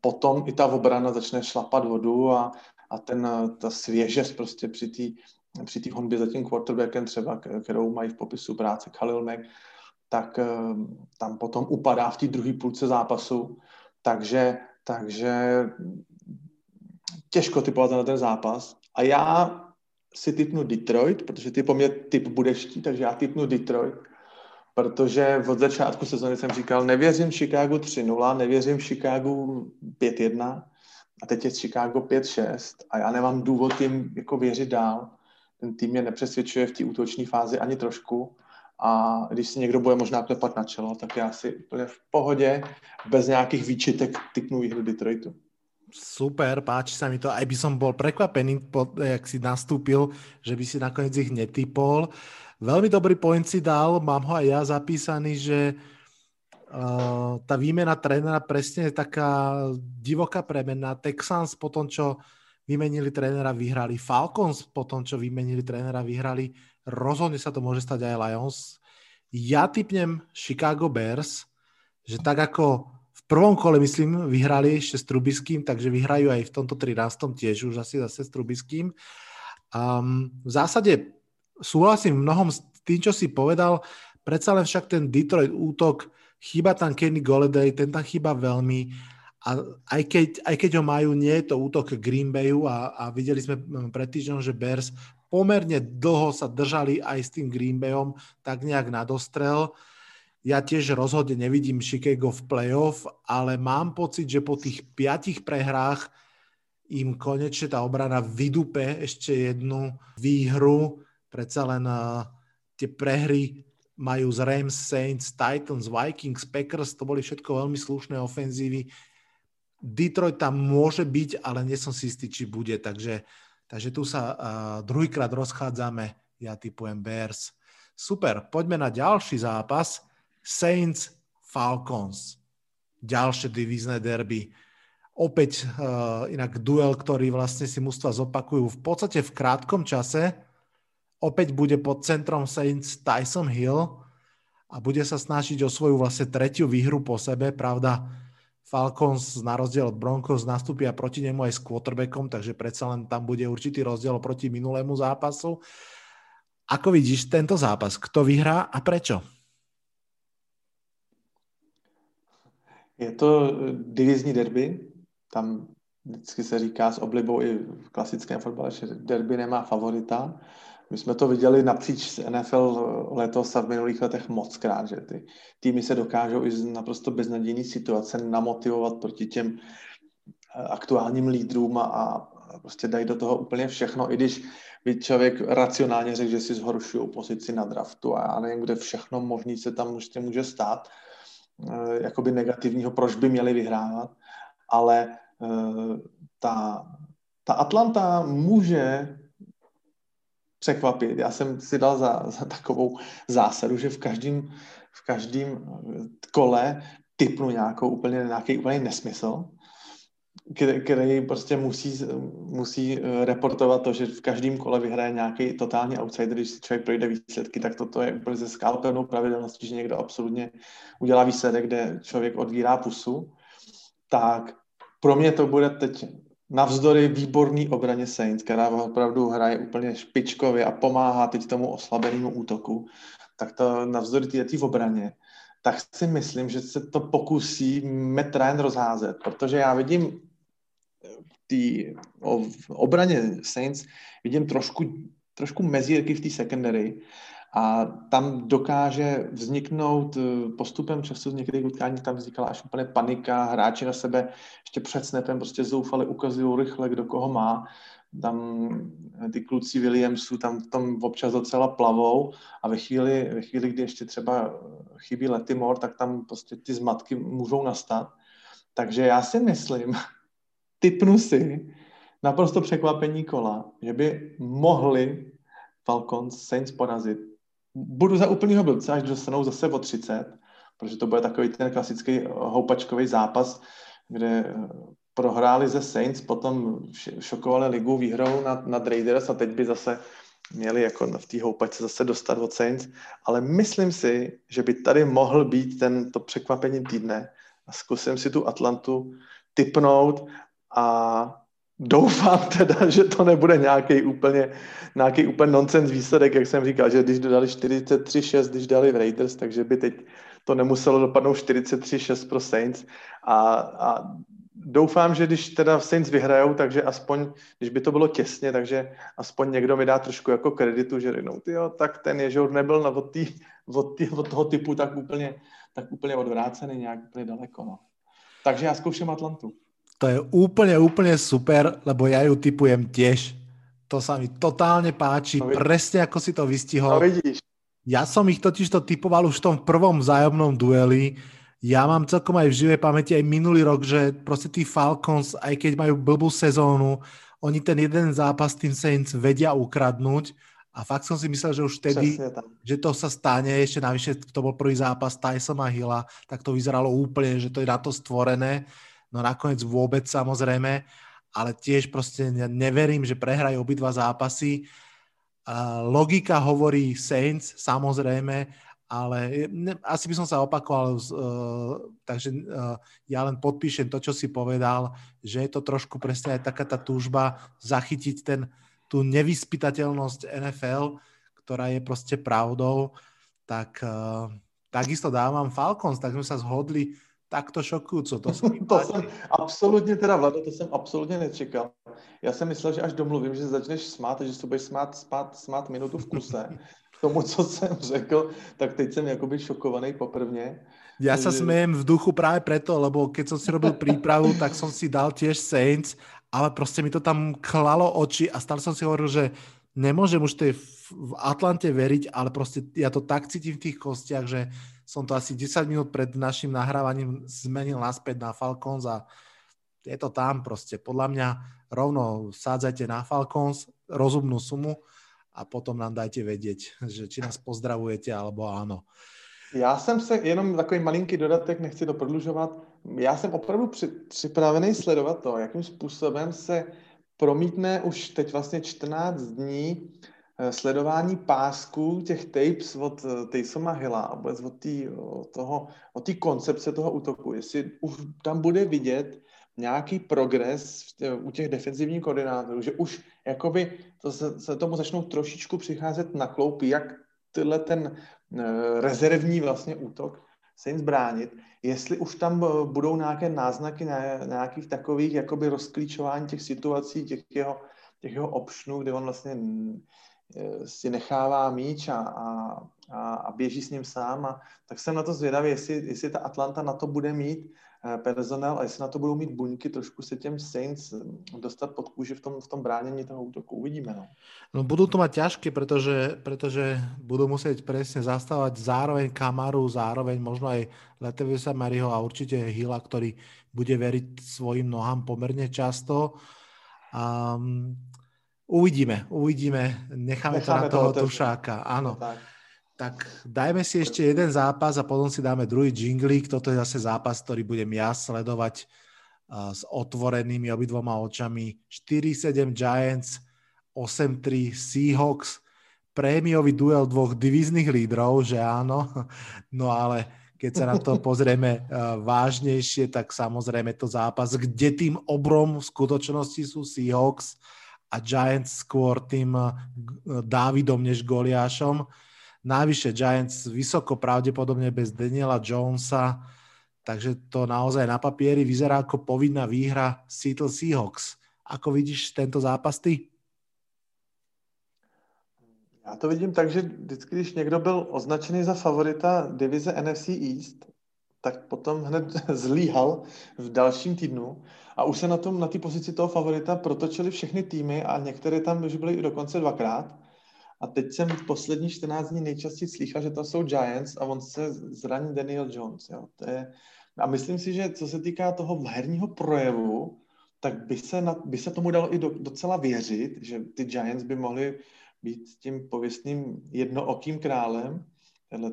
potom i ta obrana začne šlapat vodu a, a ten, ta svěžest prostě při té při té honbě za tím quarterbackem třeba, kterou mají v popisu práce Khalil Mack, tak eh, tam potom upadá v té druhé půlce zápasu. Takže, takže těžko typovat na ten zápas. A já si typnu Detroit, protože ty po mě typ budeš takže já typnu Detroit, protože od začátku sezóny jsem říkal, nevěřím Chicago 3-0, nevěřím Chicago 5-1 a teď je Chicago 5-6 a já nemám důvod jim jako věřit dál. Ten tým mě nepřesvědčuje v té útoční fázi ani trošku a když si někdo bude možná klepat na čelo, tak já si úplně v pohodě, bez nějakých výčitek typnu výhru Detroitu. Super, páči sa mi to. Aj by som bol prekvapený, jak si nastúpil, že by si nakoniec ich netypol. Veľmi dobrý point si dal, mám ho aj ja zapísaný, že uh, tá výmena trénera presne je taká divoká premena. Texans po tom, čo vymenili trénera, vyhrali. Falcons po tom, čo vymenili trénera, vyhrali. Rozhodne sa to môže stať aj Lions. Ja typnem Chicago Bears, že tak ako v prvom kole, myslím, vyhrali ešte s Trubiským, takže vyhrajú aj v tomto 13. tiež už asi zase s Trubiským. Um, v zásade súhlasím mnohom s tým, čo si povedal, predsa len však ten Detroit útok, chýba tam Kenny Golladay, ten tam chýba veľmi a aj keď, aj keď ho majú, nie je to útok Green Bayu a, a videli sme pred týždňom, že Bears pomerne dlho sa držali aj s tým Green Bayom tak nejak na dostrel. Ja tiež rozhodne nevidím Chicago v playoff, ale mám pocit, že po tých piatich prehrách im konečne tá obrana vydupe ešte jednu výhru. Predsa len uh, tie prehry majú z Rams, Saints, Titans, Vikings, Packers, to boli všetko veľmi slušné ofenzívy. Detroit tam môže byť, ale nie som si istý, či bude, takže, takže tu sa uh, druhýkrát rozchádzame, ja typujem Bears. Super, poďme na ďalší zápas. Saints Falcons. Ďalšie divízne derby. Opäť uh, inak duel, ktorý vlastne si mužstva zopakujú v podstate v krátkom čase. Opäť bude pod centrom Saints Tyson Hill a bude sa snažiť o svoju vlastne tretiu výhru po sebe. Pravda, Falcons na rozdiel od Broncos nastúpia proti nemu aj s quarterbackom, takže predsa len tam bude určitý rozdiel proti minulému zápasu. Ako vidíš tento zápas? Kto vyhrá a prečo? Je to eh, divizní derby, tam vždycky se říká s oblibou i v klasickém fotbale, že derby nemá favorita. My jsme to viděli napříč NFL letos a v minulých letech moc krát, že ty týmy se dokážou i z naprosto beznadějné situace namotivovat proti těm eh, aktuálním lídrům a, a prostě dají do toho úplně všechno, i když by člověk racionálně řekl, že si zhoršují pozici na draftu a já nevím, kde všechno možný se tam ještě může stát, eh, jakoby negativního, proč by měli vyhrávat, ale eh, ta, ta Atlanta může překvapit. Já jsem si dal za, za takovou zásadu, že v každém v každém kole typnu nějakou úplně, nějaký úplně nesmysl který prostě musí, musí reportovat to, že v každém kole vyhraje nějaký totální outsider, když si člověk projde výsledky, tak toto je úplně ze skálpenou pravidelností, že někdo absolutně udělá výsledek, kde člověk odvírá pusu, tak pro mě to bude teď navzdory výborný obraně Saints, která opravdu hraje úplně špičkově a pomáhá teď tomu oslabenému útoku, tak to navzdory té obraně, tak si myslím, že se to pokusí Matt Ryan rozházet, protože já vidím té obraně Saints vidím trošku, trošku mezírky v té secondary a tam dokáže vzniknout eh, postupem času z některých utkání, tam vznikala až úplně panika, hráči na sebe ještě před snapem prostě zoufali, ukazují rychle, kdo koho má. Tam eh, ty kluci Williamsů tam v tom občas docela plavou a ve chvíli, ve chvíli, kdy ještě třeba chybí Letimor, tak tam prostě ty zmatky můžou nastat. Takže já si myslím, [LAUGHS] typnu si naprosto překvapení kola, že by mohli Falcons Saints porazit. Budu za úplného blbce, až dostanou zase o 30, protože to bude takový ten klasický houpačkový zápas, kde eh, prohráli ze Saints, potom šokovali ligu výhrou nad, nad Raiders a teď by zase měli jako v té houpačce zase dostat od Saints, ale myslím si, že by tady mohl být ten, to překvapení týdne a zkusím si tu Atlantu typnout a doufám teda, [LAUGHS] že to nebude nějaký úplně, nějaký úplně nonsens výsledek, jak jsem říkal, že když dodali 43-6, když dali v Raiders, takže by teď to nemuselo dopadnout 43-6 pro Saints a, a doufám, že když teda Saints vyhrajou, takže aspoň, když by to bylo těsně, takže aspoň někdo mi dá trošku jako kreditu, že no, tyjo, tak ten ježour nebyl na, od, tý, od, tý, od toho typu tak úplně, tak úplně odvrácený nějak úplně daleko. No. Takže já zkouším Atlantu. To je úplne, úplne super, lebo ja ju typujem tiež. To sa mi totálne páči, no, presne ako si to vystihol. No, vidíš. Ja som ich totiž to typoval už v tom prvom vzájomnom dueli. Ja mám celkom aj v živej pamäti aj minulý rok, že proste tí Falcons, aj keď majú blbú sezónu, oni ten jeden zápas tým Saints vedia ukradnúť a fakt som si myslel, že už vtedy, že to sa stane, ešte navyše to bol prvý zápas Tysona Hilla, tak to vyzeralo úplne, že to je na to stvorené no nakoniec vôbec samozrejme, ale tiež proste neverím, že prehrajú obidva zápasy. Logika hovorí Saints, samozrejme, ale ne, asi by som sa opakoval, uh, takže uh, ja len podpíšem to, čo si povedal, že je to trošku presne aj taká tá túžba zachytiť ten, tú nevyspytateľnosť NFL, ktorá je proste pravdou, tak uh, takisto dávam Falcons, tak sme sa zhodli takto šokujúco. To, [LAUGHS] to jsem absolutně teda, Vlado, to jsem absolutně nečekal. Já jsem myslel, že až domluvím, že začneš smát, že se budeš smát, smát, smát minutu v kuse tomu, co jsem řekl, tak teď jsem jakoby šokovaný poprvně. Ja sa smejem v duchu práve preto, lebo keď som si robil prípravu, tak som si dal tiež Saints, ale proste mi to tam klalo oči a stále som si hovoril, že nemôžem už tej v Atlante veriť, ale proste ja to tak cítim v tých kostiach, že som to asi 10 minút pred našim nahrávaním zmenil naspäť na Falcons a je to tam proste. Podľa mňa rovno sádzajte na Falcons rozumnú sumu a potom nám dajte vedieť, že či nás pozdravujete alebo áno. Já jsem se, jenom takový malinký dodatek, nechci to prodlužovat, já jsem opravdu při, připravený sledovat to, jakým způsobem se promítne už teď vlastně 14 dní sledování pásků těch tapes od eh, Taysoma Hilla a vůbec od té toho, od té koncepce toho útoku, jestli už tam bude vidět nějaký progres u těch defenzivních koordinátorů, že už jakoby to se, se tomu začnou trošičku přicházet na kloupy, jak tyhle ten rezervní vlastně útok Saints bránit, jestli už tam eh, budou nějaké náznaky nějakých takových jakoby rozklíčování těch situací, těch jeho, těch jeho optionů, kde on vlastně eh, si nechává míč a, a, a běží s ním sám. A, tak jsem na to zvědavý, jestli, jestli ta Atlanta na to bude mít Eh, personel a jestli na to budou mít buňky, trošku se těm Saints eh, dostat pod kůži v tom, v tom bránění toho útoku. Uvidíme. No. no budú to mať ťažké, pretože, pretože budú musieť presne zastávať zároveň Kamaru, zároveň možno aj Letevisa Maryho a určite Hila, ktorý bude veriť svojim nohám pomerne často. Um, uvidíme, uvidíme. Necháme, Necháme to na toho, toho tušáka. Áno. Tak. Tak dajme si ešte jeden zápas a potom si dáme druhý jinglík. Toto je zase zápas, ktorý budem ja sledovať uh, s otvorenými obidvoma očami. 4-7 Giants, 8-3 Seahawks. Prémiový duel dvoch divíznych lídrov, že áno. [LAUGHS] No ale keď sa na to pozrieme uh, vážnejšie, tak samozrejme to zápas, kde tým obrom v skutočnosti sú Seahawks a Giants skôr tým uh, Dávidom než Goliášom. Navyše Giants vysoko pravdepodobne bez Daniela Jonesa, takže to naozaj na papieri vyzerá ako povinná výhra Seattle Seahawks. Ako vidíš tento zápas ty? Já to vidím tak, že vždycky, když někdo byl označený za favorita divize NFC East, tak potom hned [LAUGHS] zlíhal v dalším týdnu a už se na tom na té pozici toho favorita protočili všechny týmy a některé tam už byly i dokonce dvakrát. A teď jsem poslední 14 dní nejčastěji slychal, že to jsou Giants a on se zraní Daniel Jones. Jo. To je, a myslím si, že co se týká toho herního projevu, tak by se, na, by se tomu dalo i do, docela věřit, že ty Giants by mohli být tím pověstným jednookým králem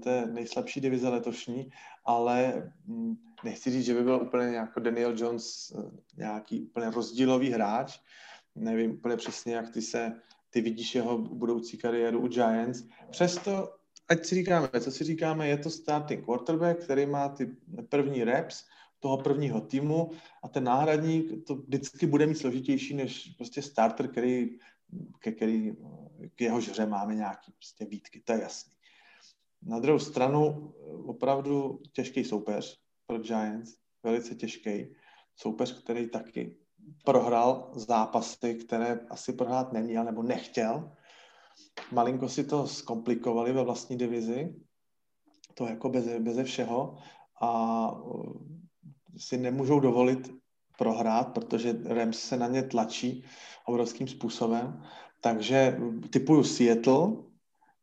té nejslabší divize letošní, ale hm, nechci říct, že by byl úplně jako Daniel Jones eh, nějaký úplně rozdílový hráč. Nevím úplně přesně, jak ty se ty vidíš jeho budoucí kariéru u Giants. Přesto, ať si říkáme, co si říkáme, je to starting quarterback, který má ty první reps toho prvního týmu a ten náhradník to vždycky bude mít složitější než prostě starter, který, ke který, k jehož hře máme nějaký prostě výtky, to je jasný. Na druhou stranu opravdu těžký soupeř pro Giants, velice těžký soupeř, který taky prohrál zápasy, které asi prohrát neměl nebo nechtěl. Malinko si to zkomplikovali ve vlastní divizi, to jako beze, beze všeho a uh, si nemůžou dovolit prohrát, protože Rams se na ně tlačí obrovským způsobem. Takže typuju Seattle,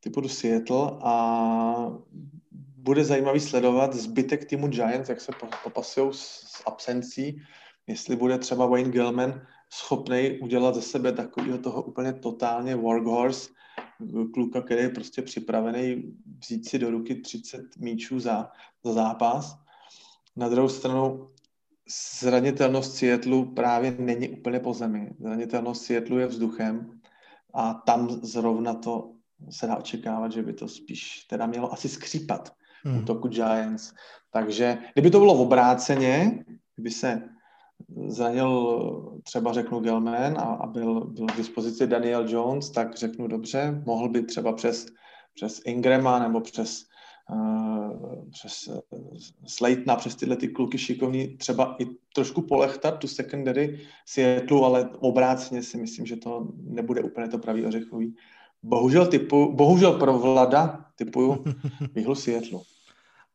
typuju Seattle a bude zajímavý sledovat zbytek týmu Giants, jak se popasují s absencí jestli bude třeba Wayne Gilman schopný udělat ze sebe takového toho úplně totálně workhorse, kluka, který je prostě připravený vzít si do ruky 30 míčů za, za zápas. Na druhou stranu zranitelnost Seattleu právě není úplně po zemi. Zranitelnost Seattleu je vzduchem a tam zrovna to se dá očekávat, že by to spíš teda mělo asi skřípat hmm. útoku Giants. Takže kdyby to bylo v obráceně, kdyby se zranil třeba řeknu Gelman a, a byl, byl k dispozici Daniel Jones, tak řeknu dobře, mohl by třeba přes, přes Ingrama nebo přes, uh, přes uh, Slaytona, přes tyhle ty kluky šikovní, třeba i trošku polechtat tu secondary Seattle, ale obráceně si myslím, že to nebude úplně to pravý ořechový. Bohužel, typu, bohužel pro Vlada typuju [LAUGHS] výhlu Seattle.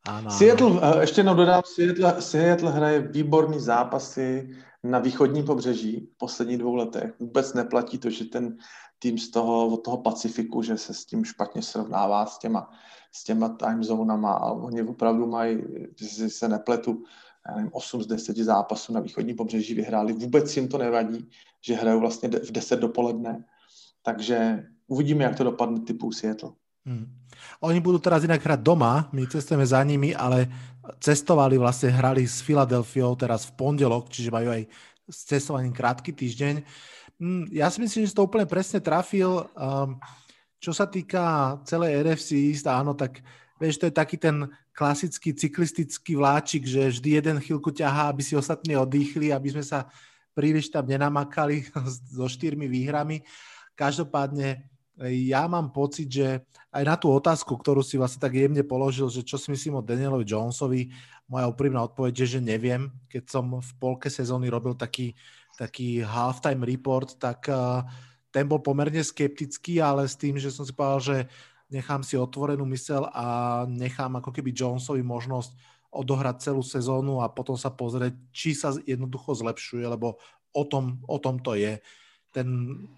Ano, Seattle, ano. ještě jednou dodám, Seattle, Seattle hraje výborný zápasy na východním pobřeží v posledních dvou letech. Vůbec neplatí to, že ten tým z toho, od toho Pacifiku, že se s tím špatně srovnává s těma, s těma time zónama a oni opravdu mají, že se nepletu, nevím, 8 z 10 zápasů na východní pobřeží vyhráli. Vůbec jim to nevadí, že hrajou vlastně v 10 dopoledne. Takže uvidíme, jak to dopadne typu Seattle. Hmm. Oni budú teraz inak hrať doma, my cestujeme za nimi, ale cestovali vlastne, hrali s Filadelfiou teraz v pondelok, čiže majú aj s cestovaním krátky týždeň. Hmm, ja si myslím, že to úplne presne trafil. Um, čo sa týka celej NFC East, tak vieš, to je taký ten klasický cyklistický vláčik, že vždy jeden chvíľku ťahá, aby si ostatní oddychli, aby sme sa príliš tam nenamakali [LAUGHS] so štyrmi výhrami. Každopádne ja mám pocit, že aj na tú otázku, ktorú si vlastne tak jemne položil, že čo si myslím o Danielovi Jonesovi, moja úprimná odpoveď je, že neviem. Keď som v polke sezóny robil taký, taký halftime report, tak uh, ten bol pomerne skeptický, ale s tým, že som si povedal, že nechám si otvorenú mysel a nechám ako keby Jonesovi možnosť odohrať celú sezónu a potom sa pozrieť, či sa jednoducho zlepšuje, lebo o tom, o tom to je ten,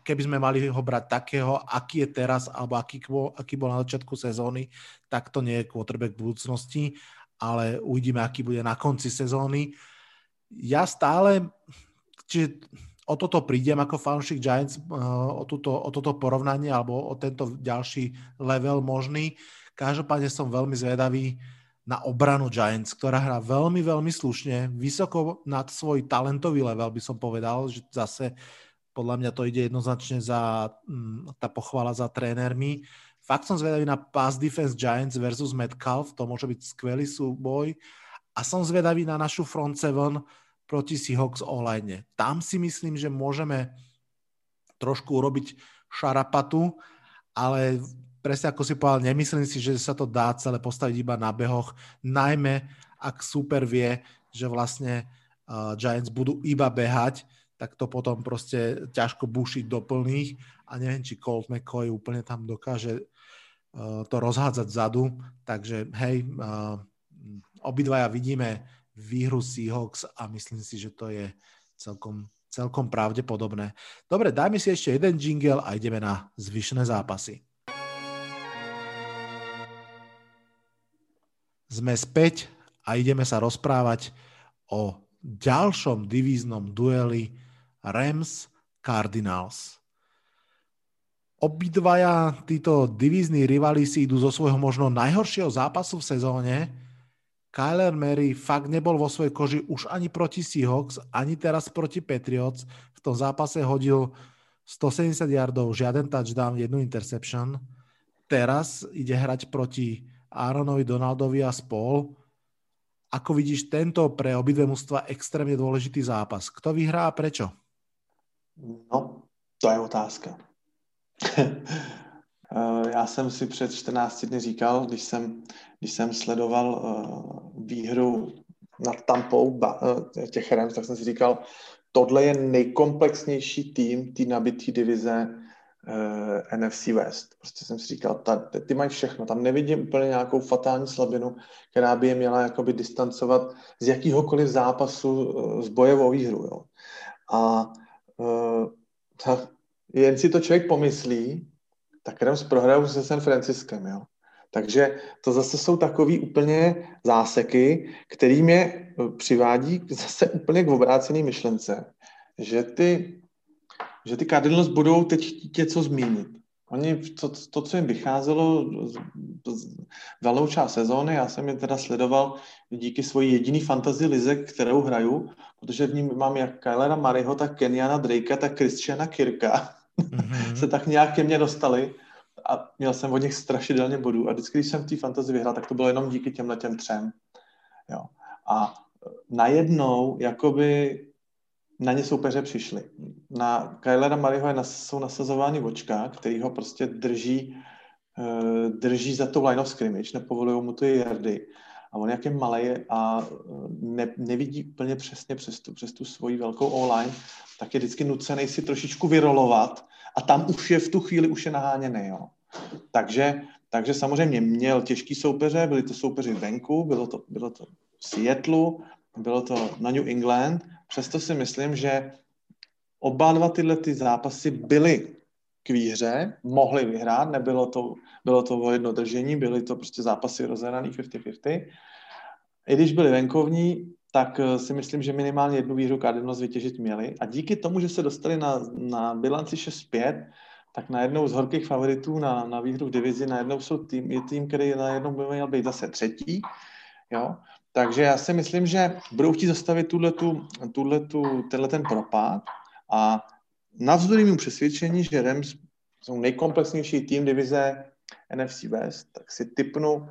keby sme mali ho brať takého, aký je teraz, alebo aký, aký bol na začiatku sezóny, tak to nie je quarterback budúcnosti, ale uvidíme, aký bude na konci sezóny. Ja stále, čiže o toto prídem ako fanšik Giants, eh, o, túto, o toto porovnanie alebo o tento ďalší level možný. Každopádne som veľmi zvedavý na obranu Giants, ktorá hrá veľmi, veľmi slušne, vysoko nad svoj talentový level, by som povedal, že zase podľa mňa to ide jednoznačne za mm, tá pochvala za trénermi. Fakt som zvedavý na pass defense Giants versus Metcalf, to môže byť skvelý súboj. A som zvedavý na našu front seven proti Seahawks online. Tam si myslím, že môžeme trošku urobiť šarapatu, ale presne ako si povedal, nemyslím si, že sa to dá celé postaviť iba na behoch, najmä ak super vie, že vlastne uh, Giants budú iba behať, tak to potom prostě ťažko bušiť do plných a neviem, či Colt McCoy úplne tam dokáže uh, to rozhádzať vzadu, takže hej, uh, obidvaja vidíme výhru Seahawks a myslím si, že to je celkom, celkom pravdepodobné. Dobre, dajme si ešte jeden jingle a ideme na zvyšné zápasy. Sme späť a ideme sa rozprávať o ďalšom divíznom dueli Rams Cardinals. Obidvaja títo divízni rivali si idú zo svojho možno najhoršieho zápasu v sezóne. Kyler Mary fakt nebol vo svojej koži už ani proti Seahawks, ani teraz proti Patriots. V tom zápase hodil 170 yardov, žiaden touchdown, jednu interception. Teraz ide hrať proti Aaronovi Donaldovi a spol. Ako vidíš tento pre obidve mužstva extrémne dôležitý zápas? Kto vyhrá a prečo? No, to je otázka. [LAUGHS] Eh, já jsem si před 14 dny říkal, když jsem, když jsem sledoval uh, výhru nad Tampou uh, těch Rams, tak jsem si říkal, tohle je nejkomplexnější tým té nabitý divize NFC West. Prostě jsem si říkal, ta, ty mají všechno, tam nevidím úplně nějakou fatální slabinu, která by je měla jakoby distancovat z jakýhokoliv zápasu uh, s bojovou výhru. Jo. A uh, jen si to člověk pomyslí, tak Rams prohrajou se San Franciskem, jo. Takže to zase jsou takový úplně záseky, který mě eh, přivádí zase úplně k obrácené myšlence, že ty, že ty Cardinals budou teď něco zmínit. Oni, to, to co jim vycházelo velkou část sezóny, já jsem je teda sledoval díky svoji jediný fantasy lize, kterou hraju, protože v ní mám jak Kylera Mariho, tak Kenyana Drakea, tak Christiana Kirka. Mm-hmm. [LAUGHS] se tak nějak ke mně dostali a měl jsem od nich strašidelně bodů a vždycky, když jsem v té fantasy vyhrál, tak to bylo jenom díky těmhle těm třem. Jo. A najednou, jakoby na ně soupeře přišli. Na Kylera Mariho nas, jsou nasazovány očka, který ho prostě drží, uh, drží za to line of scrimmage, nepovolují mu ty jardy. A on jak je malý a eh, ne, nevidí úplně přesně přes tu, přes tu svoji velkou online, tak je vždycky nucený si trošičku vyrolovat a tam už je v tu chvíli už je naháněný. Jo. Takže, takže samozřejmě měl těžký soupeře, byli to soupeři venku, bylo to, bylo to v Seattle, bylo to na New England, přesto si myslím, že oba dva tyhle ty zápasy byly k výhře, mohli vyhrát, nebylo to, bylo to o jedno držení, byly to prostě zápasy rozhraný 50-50. I když byly venkovní, tak eh, si myslím, že minimálně jednu výhru Cardinals vytěžit měli. A díky tomu, že se dostali na, na bilanci 6-5, tak najednou z horkých favoritů na, na výhru v divizi, najednou jsou tým, je tým, který najednou by měl být zase třetí. Jo? Takže já si myslím, že budou chtít zastavit tuhletu, tuhletu, tenhle ten propad a navzdory mému přesvědčení, že Rams jsou nejkomplexnější tým divize NFC West, tak si typnu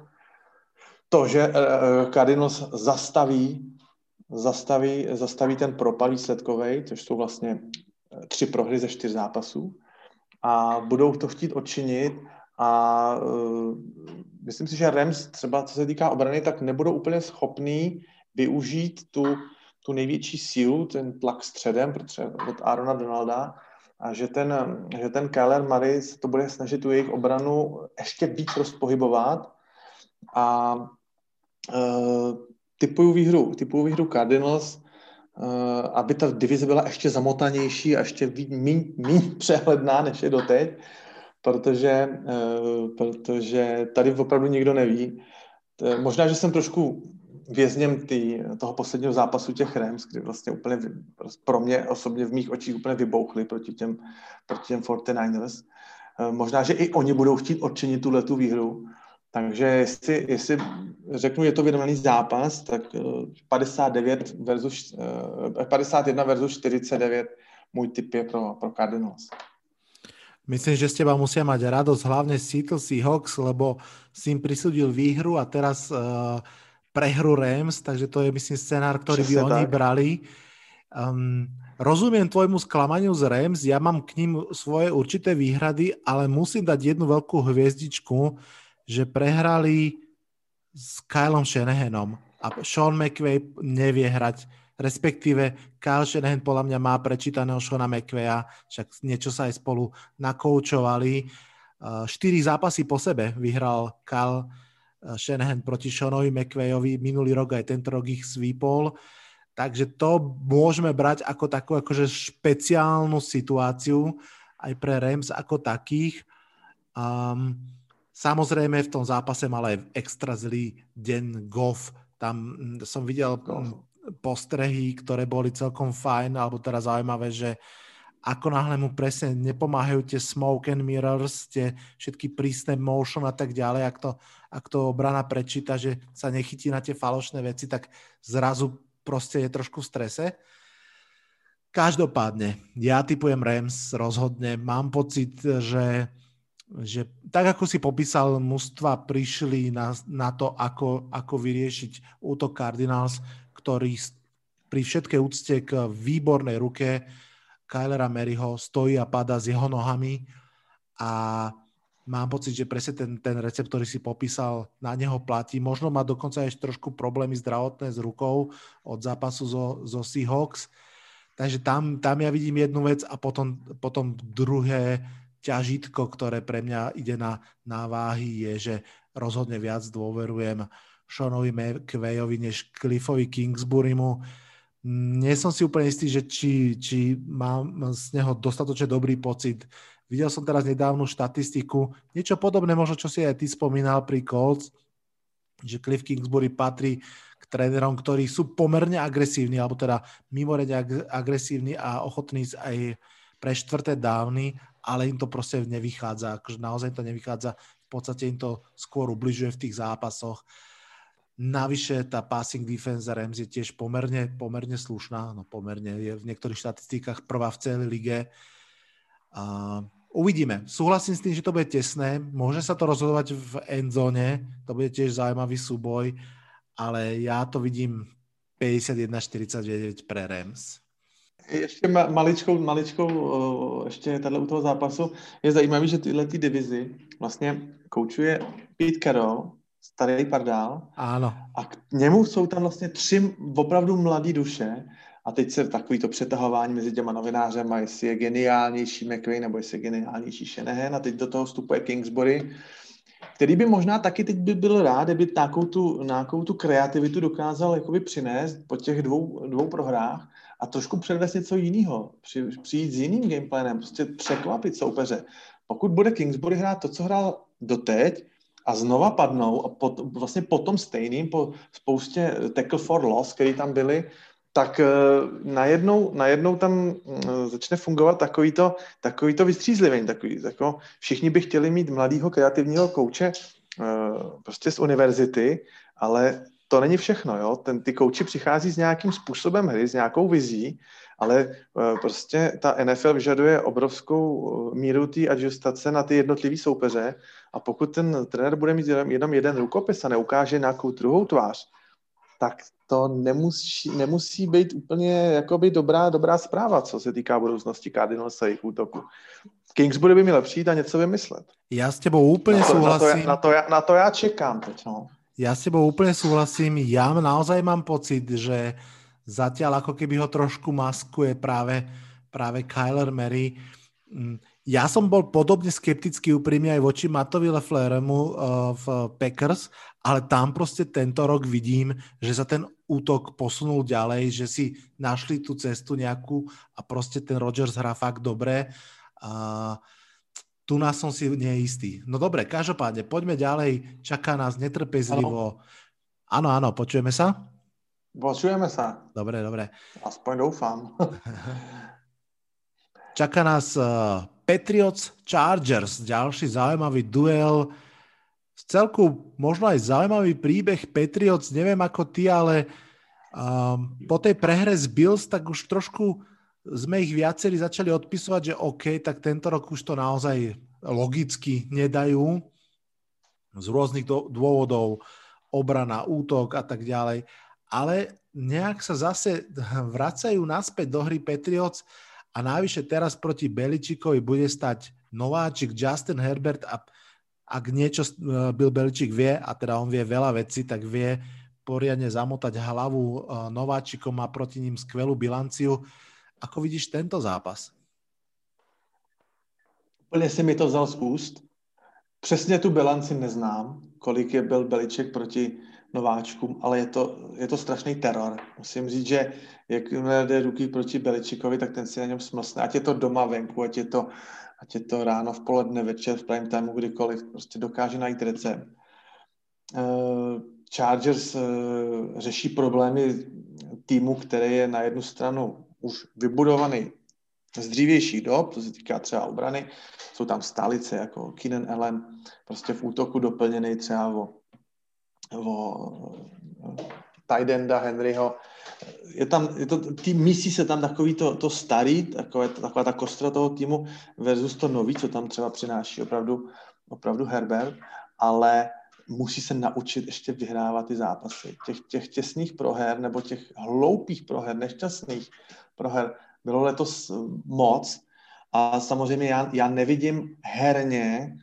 to, že uh, Cardinals zastaví, zastaví, zastaví ten propad výsledkový, což jsou vlastně tři prohry ze čtyř zápasů. A budou to chtít odčinit a uh, myslím si, že Rams třeba co se týká obrany, tak nebudou úplně schopní využít tu, tu největší sílu, ten tlak středem, protože od Arona Donalda, a že ten, že ten Kyler Murray se to bude snažit tu jejich obranu ještě víc rozpohybovat. A uh, typuju výhru, typuju výhru Cardinals, uh, aby ta divize byla ještě zamotanější a ještě méně přehledná, než je doteď, protože, uh, protože tady opravdu nikdo neví. To, možná, že jsem trošku vězněm tý, toho posledního zápasu těch Rams, kdy vlastně úplně pro mě osobně v mých očích úplně vybouchli proti těm, proti těm 49ers. Možná, že i oni budou chtít odčinit tuhle tu výhru, takže jestli, jestli řeknu, je to vyrovnaný zápas, tak 59 eh, versus, 51 eh, versus 49 můj tip je pro, pro Cardinals. Myslím, že s teba musia mať radosť, hlavne Seattle Seahawks, lebo si im prisudil výhru a teraz uh, prehru Rams, takže to je, myslím, scenár, ktorý by oni tak. brali. Um, rozumiem tvojmu sklamaniu z Rams, ja mám k ním svoje určité výhrady, ale musím dať jednu veľkú hviezdičku, že prehrali s Kylom Shanahanom a Sean McVay nevie hrať, respektíve Kyle Shanahan podľa mňa má prečítaného Seana McVeya, však niečo sa aj spolu nakoučovali. Štyri zápasy po sebe vyhral Kyle Shanahan proti Seanovi McVeyovi, minulý rok aj tento rok ich svípol. Takže to môžeme brať ako takú akože špeciálnu situáciu aj pre Rams ako takých. Um, Samozrejme v tom zápase mal aj extra zlý deň Goff. Tam mm, som videl. Postrehy, ktoré boli celkom fajn, alebo teda zaujímavé, že ako náhle mu presne nepomáhajú tie smoke and mirrors, tie všetky prísne motion a tak ďalej, ak to, ak to obrana prečíta, že sa nechytí na tie falošné veci, tak zrazu proste je trošku v strese. Každopádne, ja typujem Rams rozhodne. Mám pocit, že že tak ako si popísal, mužstva prišli na, na to, ako, ako vyriešiť útok Cardinals, ktorý pri všetkej úcte k výbornej ruke Kylera Maryho stojí a pada s jeho nohami a mám pocit, že presne ten, ten recept, ktorý si popísal, na neho platí. Možno má dokonca ešte trošku problémy zdravotné s rukou od zápasu zo, zo Seahawks. Takže tam, tam ja vidím jednu vec a potom, potom druhé, ťažitko, ktoré pre mňa ide na, na váhy, je, že rozhodne viac dôverujem Seanovi McVeyovi než Cliffovi Kingsburymu. Nie som si úplne istý, že či, či mám z neho dostatočne dobrý pocit. Videl som teraz nedávnu štatistiku, niečo podobné možno, čo si aj ty spomínal pri Colts, že Cliff Kingsbury patrí k trénerom, ktorí sú pomerne agresívni, alebo teda mimoriadne agresívni a ochotní aj pre štvrté dávny ale im to proste nevychádza, akože naozaj to nevychádza, v podstate im to skôr ubližuje v tých zápasoch. Navyše tá passing defense Rams je tiež pomerne, pomerne slušná, no pomerne je v niektorých štatistikách prvá v celej lige. Uh, uvidíme. Súhlasím s tým, že to bude tesné. Môže sa to rozhodovať v endzone, to bude tiež zaujímavý súboj, ale ja to vidím 51-49 pre Rams. Ještě maličkou, maličkou ještě tady u toho zápasu je zajímavý, že tyhle ty divizi vlastně koučuje Pete Carroll, starý pardál. Ano. A k němu jsou tam vlastně tři opravdu mladé duše a teď se takový to přetahování mezi těma novinářema, jestli je geniálnější McVay nebo jestli je geniálnější Shanahan a teď do toho vstupuje Kingsbury, který by možná taky teď by byl rád, kdyby nějakou tu, nějakou tu kreativitu dokázal jakoby přinést po těch dvou, dvou prohrách a trošku předvést něco jiného, při, přijít s jiným gameplanem, prostě překvapit soupeře. Pokud bude Kingsbury hrát to, co hrál doteď, a znova padnou a pot, vlastně po tom stejným, po spoustě tackle for loss, který tam byli, tak uh, najednou, najednou tam uh, začne fungovat takový to, takový vystřízlivení. Takový, jako všichni by chtěli mít mladého kreativního kouče uh, prostě z univerzity, ale to není všechno, jo. Ten, ty kouči přichází s nějakým způsobem hry, s nějakou vizí, ale uh, prostě ta NFL vyžaduje obrovskou uh, míru té adjustace na ty jednotlivý soupeře a pokud ten trenér bude mít jenom, jeden rukopis a neukáže nějakou druhou tvář, tak to nemusí, nemusí být úplně jakoby dobrá, dobrá zpráva, co se týká budoucnosti Cardinals a jejich útoku. Kingsbury by měl přijít a něco vymyslet. Já s tebou úplně na to, souhlasím. Na to, na, to já, na to já čekám teď. No. Ja s tebou úplne súhlasím. Ja naozaj mám pocit, že zatiaľ ako keby ho trošku maskuje práve, práve Kyler Mary. Mm, ja som bol podobne skeptický úprimne aj voči Matovi Lefleremu uh, v Packers, ale tam proste tento rok vidím, že sa ten útok posunul ďalej, že si našli tú cestu nejakú a proste ten Rodgers hrá fakt dobre. Uh, tu nás som si neistý. No dobre, každopádne, poďme ďalej. Čaká nás netrpezlivo. Áno, áno, počujeme sa? Počujeme sa. Dobre, dobre. Aspoň doufám. [LAUGHS] Čaká nás uh, Patriots Chargers, ďalší zaujímavý duel. Z celku možno aj zaujímavý príbeh Patriots, neviem ako ty, ale um, po tej prehre z Bills tak už trošku sme ich viacerí začali odpisovať, že OK, tak tento rok už to naozaj logicky nedajú z rôznych dôvodov, obrana, útok a tak ďalej. Ale nejak sa zase vracajú naspäť do hry Patriots a návyše teraz proti Beličikovi bude stať nováčik Justin Herbert a ak niečo e, Bill Beličik vie, a teda on vie veľa vecí, tak vie poriadne zamotať hlavu e, nováčikom, má proti ním skvelú bilanciu Ako vidíš tento zápas? Úplně si mi to vzal z úst. Přesně tu bilanci neznám, kolik je byl Beliček proti nováčkům, ale je to, je to strašný teror. Musím říct, že jak jde ruky proti Beličikovi, tak ten si na něm smlsne. Ať je to doma venku, ať je to, ať je to ráno, v poledne, večer, v prime timeu, kdykoliv, prostě dokáže najít recept. Uh, Chargers uh, řeší problémy týmu, který je na jednu stranu už vybudovaný z dřívějších dob, to se týká třeba obrany, jsou tam stálice jako Keenan Allen, prostě v útoku doplněný třeba o, o Tidenda Henryho. Je tam, je to, tým, mísí se tam takový to, to starý, takové, taková ta kostra toho týmu versus to nový, co tam třeba přináší opravdu, opravdu Herbert, ale musí se naučit ještě vyhrávat ty zápasy. Těch, těch těsných proher nebo těch hloupých proher, nešťastných proher bylo letos moc a samozřejmě já, já nevidím herně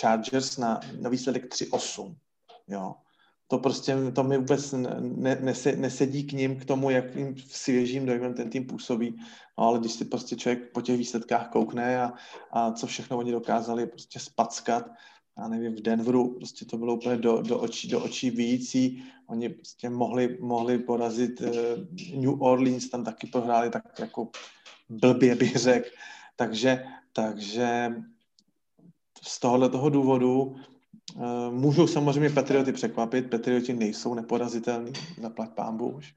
Chargers na, na výsledek 3-8. Jo. To prostě, to mi vůbec ne, nese, nesedí k ním, k tomu, jakým svěžím dojmem ten tým působí. No, ale když si prostě člověk po těch výsledkách koukne a, a co všechno oni dokázali prostě spackat, já nevím, v Denveru prostě to bylo úplně do, do, očí, do očí vící. Oni prostě mohli, mohli porazit uh, New Orleans, tam taky prohráli tak jako blbě bych řekl. Takže, takže z tohohle toho důvodu můžou samozřejmě Patrioty překvapit. Patrioti nejsou neporazitelní, zaplať pámbu už.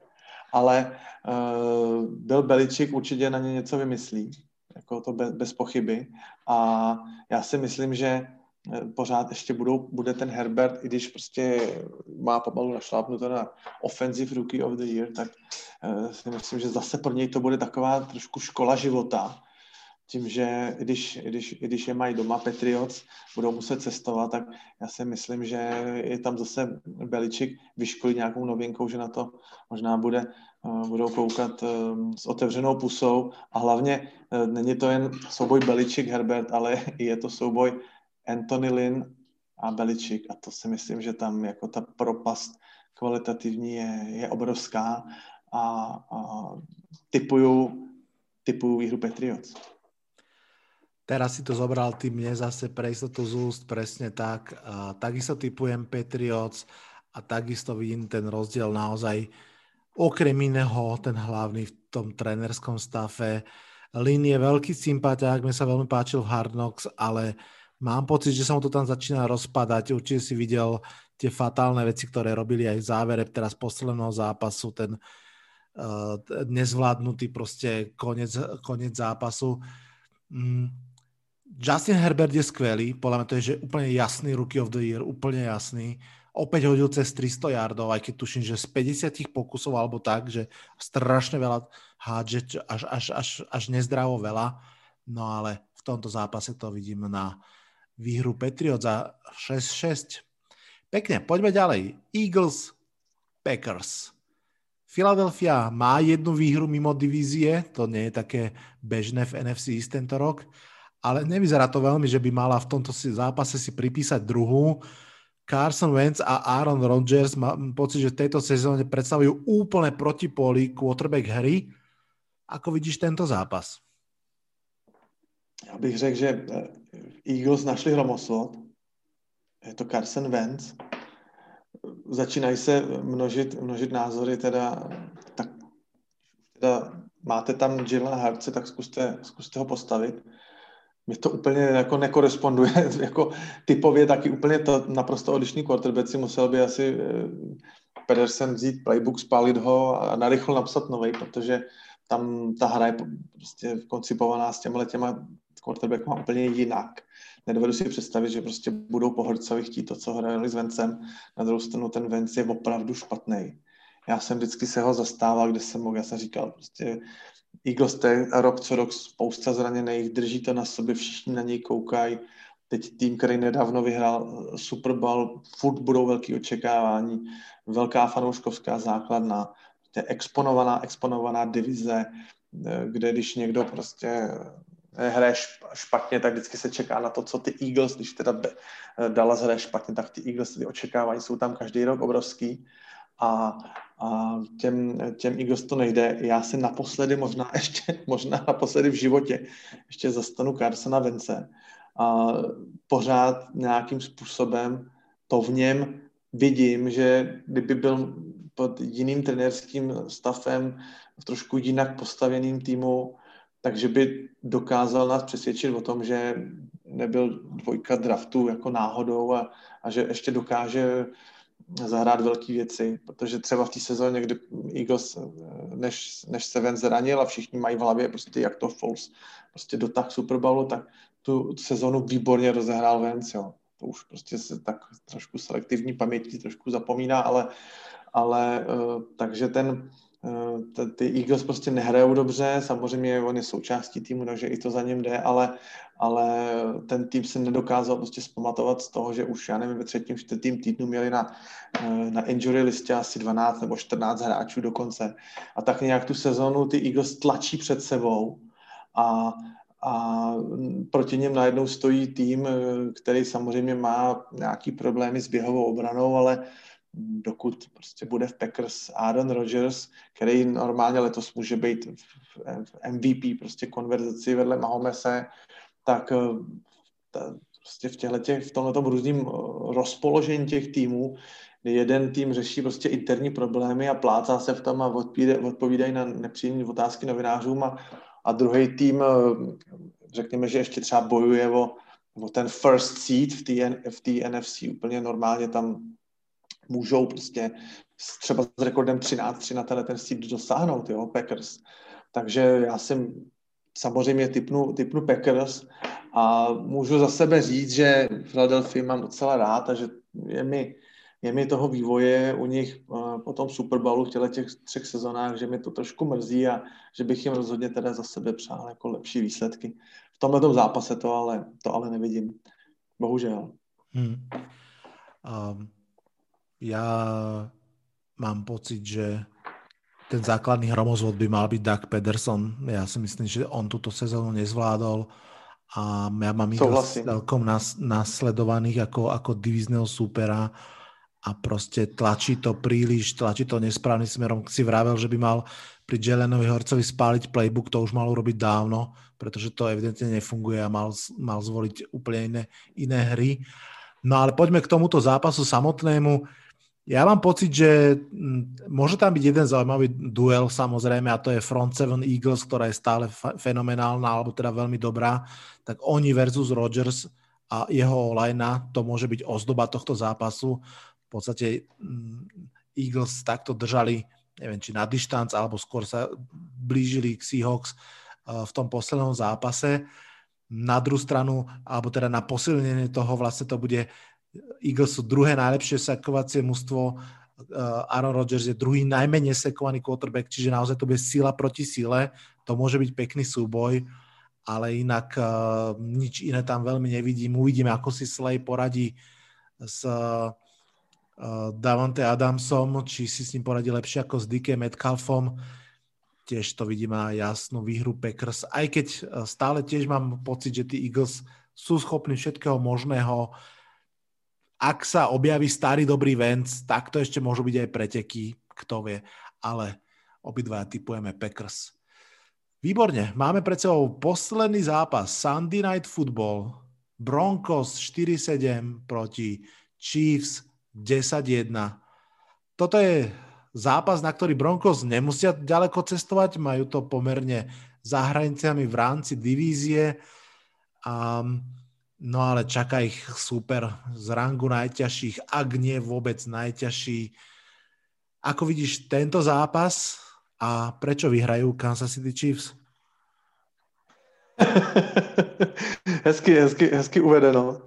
Ale uh, Bill Beličik určitě na ně něco vymyslí, jako to bez, bez pochyby. A já si myslím, že Eh, pořád ještě budou, bude ten Herbert, i když prostě má pomalu našlápnuto na offensive rookie of the year, tak uh, si myslím, že zase pro něj to bude taková trošku škola života, tím, že když, když, když je mají doma Patriots, budou muset cestovat, tak já si myslím, že je tam zase Beličik vyškolí nějakou novinkou, že na to možná bude, uh, budou koukat uh, s otevřenou pusou. A hlavně uh, není to jen souboj Beličik Herbert, ale [LAUGHS] je to souboj Anthony Lynn a Beličik. A to si myslím, že tam jako ta propast kvalitativní je, je obrovská. A, a typuju, typuju výhru Patriots. Teraz si to zobral ty mne zase pre istotu z úst, presne tak. A takisto typujem Patriots a takisto vidím ten rozdiel naozaj okrem iného, ten hlavný v tom trenerskom stave. Lin je veľký sympatiák, mi sa veľmi páčil v Hard Knocks, ale Mám pocit, že sa mu to tam začína rozpadať. Určite si videl tie fatálne veci, ktoré robili aj v závere teraz posledného zápasu, ten uh, nezvládnutý proste konec, konec zápasu. Mm. Justin Herbert je skvelý, podľa mňa to je že úplne jasný rookie of the year, úplne jasný. Opäť hodil cez 300 yardov, aj keď tuším, že z 50 pokusov alebo tak, že strašne veľa hádže, až, až, až, až nezdravo veľa. No ale v tomto zápase to vidím na výhru Patriots za 6-6. Pekne, poďme ďalej. Eagles, Packers. Philadelphia má jednu výhru mimo divízie, to nie je také bežné v NFC East tento rok, ale nevyzerá to veľmi, že by mala v tomto zápase si pripísať druhú. Carson Wentz a Aaron Rodgers mám pocit, že v tejto sezóne predstavujú úplne protipóly quarterback hry. Ako vidíš tento zápas? Já bych řekl, že eh, Eagles našli hromoslot. Je to Carson Wentz. Začínají se množit, množit názory, teda, tak, teda máte tam Jilla Hartce, tak zkuste, zkuste ho postavit mě to úplně jako nekoresponduje, [LAUGHS] jako typově taky úplně to naprosto odlišný quarterback si musel by asi eh, Pedersen vzít playbook, spálit ho a narychlo napsat nový, protože tam ta hra je prostě koncipovaná s těma těma quarterbackama úplně jinak. Nedovedu si představit, že prostě budou pohorcovi chtít to, co hráli s Vencem. Na druhou stranu ten Vence je opravdu špatný. Já jsem vždycky se ho zastával, kde jsem mohl, já jsem říkal, prostě Eagles je rok co rok spousta zraněných, drží to na sobě, všichni na něj koukají. Teď tým, který nedávno vyhrál Super Bowl, furt budou velký očekávání, velká fanouškovská základna, to je exponovaná, exponovaná divize, kde když někdo prostě hraje špatně, tak vždycky se čeká na to, co ty Eagles, když teda Dallas hraje špatně, tak ty Eagles, ty očekávání jsou tam každý rok obrovský a, a těm, těm Eagles to nejde. Já si naposledy, možná [LAUGHS] ještě, možná naposledy v životě, ještě zastanu Carsona Vence a pořád nějakým způsobem to v něm vidím, že kdyby byl pod jiným trenérským stavem, v trošku jinak postaveným týmu, takže by dokázal nás přesvědčit o tom, že nebyl dvojka draftu jako náhodou a, a že ještě dokáže zahrát velké věci, protože třeba v té sezóně, kdy Eagles, než, než se ven zranil a všichni mají v hlavě prostě jak to Foles prostě dotah Super Bowlu, tak tu sezónu výborně rozehrál Vance, jo. To už prostě se tak trošku selektivní paměti trošku zapomíná, ale, ale uh, takže ten, ty Eagles prostě nehrajou dobře, samozřejmě on je součástí týmu, takže i to za ním jde, ale ale ten tým se nedokázal prostě zpamatovat z toho, že už, já nevím, ve třetím, čtvrtým týdnu měli na, eh, na injury listě asi 12 nebo 14 hráčů dokonce. A tak nějak tu sezonu ty Eagles tlačí před sebou a, a proti něm najednou stojí tým, eh, který samozřejmě má nějaký problémy s běhovou obranou, ale dokud prostě bude v Packers Aaron Rodgers, který normálně letos může být v MVP, prostě konverzaci vedle Mahomese, tak eh, ta, prostě v těchto, v tomhle různým eh, rozpoložení těch týmů, kdy jeden tým řeší prostě interní problémy a plácá se v tom a odpovídají, odpovídají na nepříjemné otázky novinářům a, a druhý tým, eh, řekněme, že ještě třeba bojuje o, o ten first seed v té v NFC úplně normálně tam můžou prostě třeba s rekordem 13-3 na tenhle ten seed dosáhnout, jo, Packers. Takže já jsem samozřejmě typnu, typnu Packers a můžu za sebe říct, že Philadelphia mám docela rád a že je mi, je mi toho vývoje u nich uh, po tom Super Bowlu v těle těch třech sezónách, že mi to trošku mrzí a že bych jim rozhodně teda za sebe přál jako lepší výsledky. V tomhle zápase to ale, to ale nevidím. Bohužel. Hmm. Um, já mám pocit, že ten základný hromozvod by mal byť Doug Pederson. Ja si myslím, že on túto sezónu nezvládol a ja mám ich celkom nas, nasledovaných ako, ako divizného supera a prostě tlačí to príliš, tlačí to nesprávnym smerom. Si vravel, že by mal pri Jelenovi Horcovi spáliť playbook, to už mal urobiť dávno, pretože to evidentne nefunguje a mal, mal zvoliť úplne iné, iné hry. No ale poďme k tomuto zápasu samotnému. Ja mám pocit, že mm, môže tam byť jeden zaujímavý duel samozrejme a to je Front Seven Eagles, ktorá je stále fenomenálna alebo teda veľmi dobrá. Tak oni versus Rodgers a jeho line to môže byť ozdoba tohto zápasu. V podstate mm, Eagles takto držali, neviem, či na dištanc, alebo skôr sa blížili k Seahawks eh, v tom poslednom zápase. Na druhú stranu, alebo teda na posilnenie toho vlastne to bude Eagles sú druhé najlepšie sekovacie mužstvo, eh, Aaron Rodgers je druhý najmenej sekovaný quarterback, čiže naozaj to bude sila proti sile. To môže byť pekný súboj, ale inak uh, nič iné tam veľmi nevidím. Uvidíme, ako si Slay poradí s uh, Davante Adamsom, či si s ním poradí lepšie ako s DK Metcalfom. tiež to vidím na jasnú výhru Packers, aj keď e, stále tiež mám pocit, že tí Eagles sú schopní všetkého možného. Ak sa objaví starý dobrý Vance, tak to ešte môžu byť aj preteky, kto vie, ale obidva typujeme Packers. Výborne, máme pred sebou posledný zápas Sunday Night Football. Broncos 4-7 proti Chiefs 10-1. Toto je zápas, na ktorý Broncos nemusia ďaleko cestovať, majú to pomerne za hranicami v rámci divízie. Um, no ale čaká ich super z rangu najťažších, ak nie vôbec najťažší. Ako vidíš tento zápas a prečo vyhrajú Kansas City Chiefs? [LAUGHS] hezky, hezky, hezky uvedeno.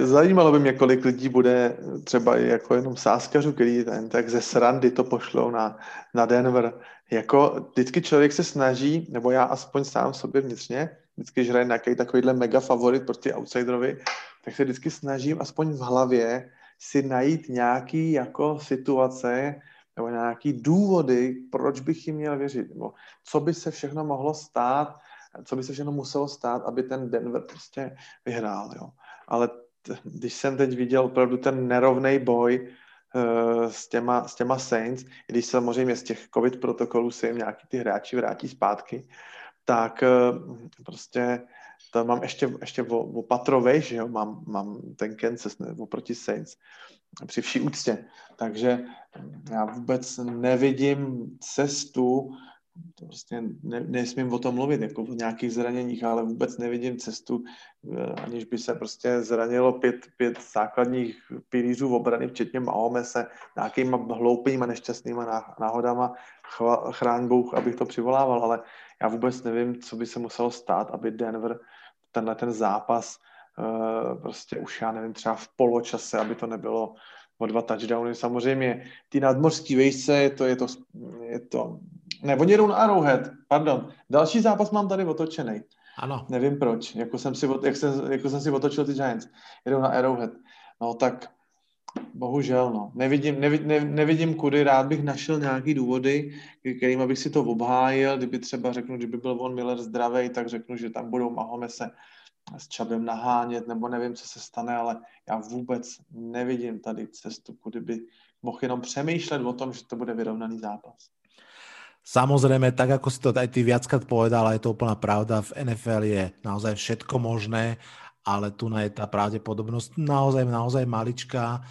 Zajímalo by mě, kolik lidí bude třeba jako jenom sáskařů, který ten, tak ze srandy to pošlou na, na Denver. Jako vždycky člověk se snaží, nebo já aspoň sám sobě vnitřně, vždycky, že hraje nějaký takovýhle mega favorit proti outsiderovi, tak se vždycky snažím aspoň v hlavě si najít nějaký jako situace nebo nějaký důvody, proč bych jim měl věřit, nebo co by se všechno mohlo stát, co by se všechno muselo stát, aby ten Denver prostě vyhrál, jo. Ale t- když jsem teď viděl opravdu ten nerovný boj uh, s, těma, s těma Saints, i když samozřejmě z těch covid protokolů se jim nějaký ty hráči vrátí zpátky, tak uh, prostě to mám ještě, ještě o, o patro vejš, že jo, mám, mám ten Kansas ne, oproti Saints při vší úctě. Takže já vůbec nevidím cestu, to prostě ne, nesmím o tom mluvit, jako o nějakých zraněních, ale vůbec nevidím cestu, eh, aniž by se prostě zranilo pět, pět základních pilířů obrany, včetně Mahomese, nějakýma hloupýma nešťastnýma náhodama, chva, chráň Bůh, abych to přivolával, ale já vůbec nevím, co by se muselo stát, aby Denver tenhle ten zápas uh, prostě už já nevím, třeba v poločase, aby to nebylo o dva touchdowny. Samozřejmě ty nadmořský vejce, je to, je to, je to ne, oni jedou na Arrowhead, pardon. Další zápas mám tady otočený. Ano. Nevím proč, jako jsem si, jak jsem, jako jsem si otočil ty Giants. Jedou na Arrowhead. No tak bohužel, no. Nevidím, nevidím, ne, nevidím kudy, rád bych našel nějaký důvody, kterým bych si to obhájil, kdyby třeba řeknu, kdyby byl Von Miller zdravý, tak řeknu, že tam budou Mahomese s Čabem nahánět, nebo nevím, co se stane, ale já vůbec nevidím tady cestu, kudy by mohl jenom přemýšlet o tom, že to bude vyrovnaný zápas. Samozrejme, tak ako si to aj ty viackrát povedal, je to úplná pravda, v NFL je naozaj všetko možné, ale tu je tá pravdepodobnosť naozaj, naozaj maličká.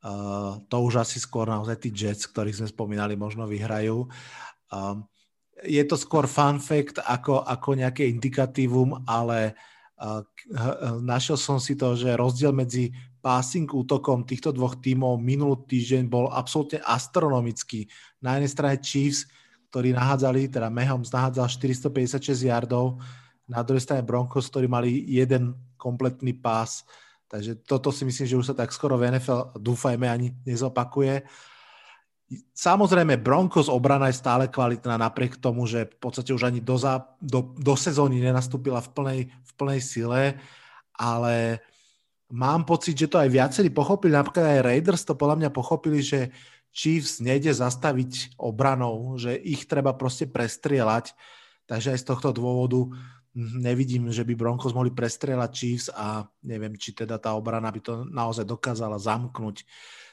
Uh, to už asi skôr naozaj tí Jets, ktorých sme spomínali, možno vyhrajú. Uh, je to skôr fun fact ako, ako nejaké indikatívum, ale uh, našiel som si to, že rozdiel medzi passing útokom týchto dvoch tímov minulý týždeň bol absolútne astronomický. Na jednej strane Chiefs ktorí nahádzali, teda Mahomes nahádzal 456 yardov, na druhej strane Broncos, ktorí mali jeden kompletný pás. Takže toto si myslím, že už sa tak skoro v NFL, dúfajme, ani nezopakuje. Samozrejme, Broncos obrana je stále kvalitná napriek tomu, že v podstate už ani do, zá, do, do sezóny nenastúpila v plnej, v plnej sile, ale mám pocit, že to aj viacerí pochopili, napríklad aj Raiders to podľa mňa pochopili, že Chiefs nejde zastaviť obranou, že ich treba proste prestrieľať. Takže aj z tohto dôvodu nevidím, že by Broncos mohli prestrieľať Chiefs a neviem, či teda tá obrana by to naozaj dokázala zamknúť.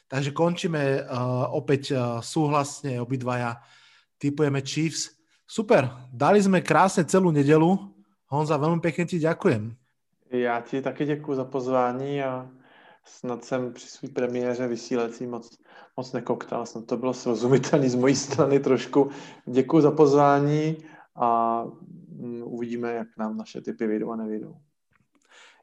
Takže končíme uh, opäť uh, súhlasne obidvaja. Typujeme Chiefs. Super, dali sme krásne celú nedelu. Honza, veľmi pekne ti ďakujem. Já ti taky děkuji za pozvání a snad jsem při své premiéře vysílací moc, moc nekoktal, snad to bylo srozumitelné z mojí strany trošku. Děkuji za pozvání a mm, uvidíme, jak nám naše typy vyjdou a nevyjdou.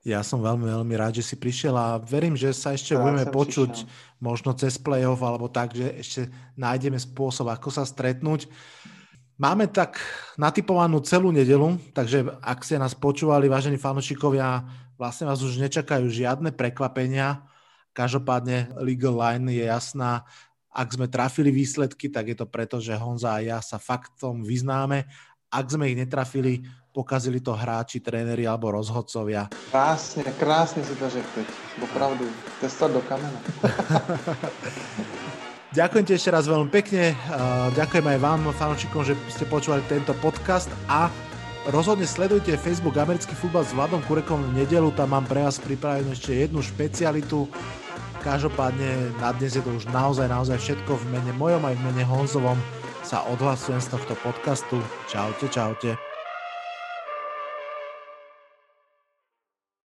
Ja som veľmi, veľmi rád, že si prišiel a verím, že sa ešte budeme počuť prišiel. možno cez play-off alebo tak, že ešte nájdeme spôsob, ako sa stretnúť. Máme tak natypovanú celú nedelu, takže ak ste nás počúvali, vážení fanúšikovia, vlastne vás už nečakajú žiadne prekvapenia. Každopádne legal line je jasná. Ak sme trafili výsledky, tak je to preto, že Honza a ja sa faktom vyznáme. Ak sme ich netrafili, pokazili to hráči, tréneri alebo rozhodcovia. Krásne, krásne si to řekl. Opravdu, testat do kamena. [LAUGHS] Ďakujem ti ešte raz veľmi pekne. Ďakujem aj vám, fanúšikom, že ste počúvali tento podcast a rozhodne sledujte Facebook Americký futbal s Vladom Kurekom v nedelu, tam mám pre vás pripravenú ešte jednu špecialitu. Každopádne na dnes je to už naozaj, naozaj všetko v mene mojom aj v mene Honzovom sa odhlasujem z tohto podcastu. Čaute, čaute.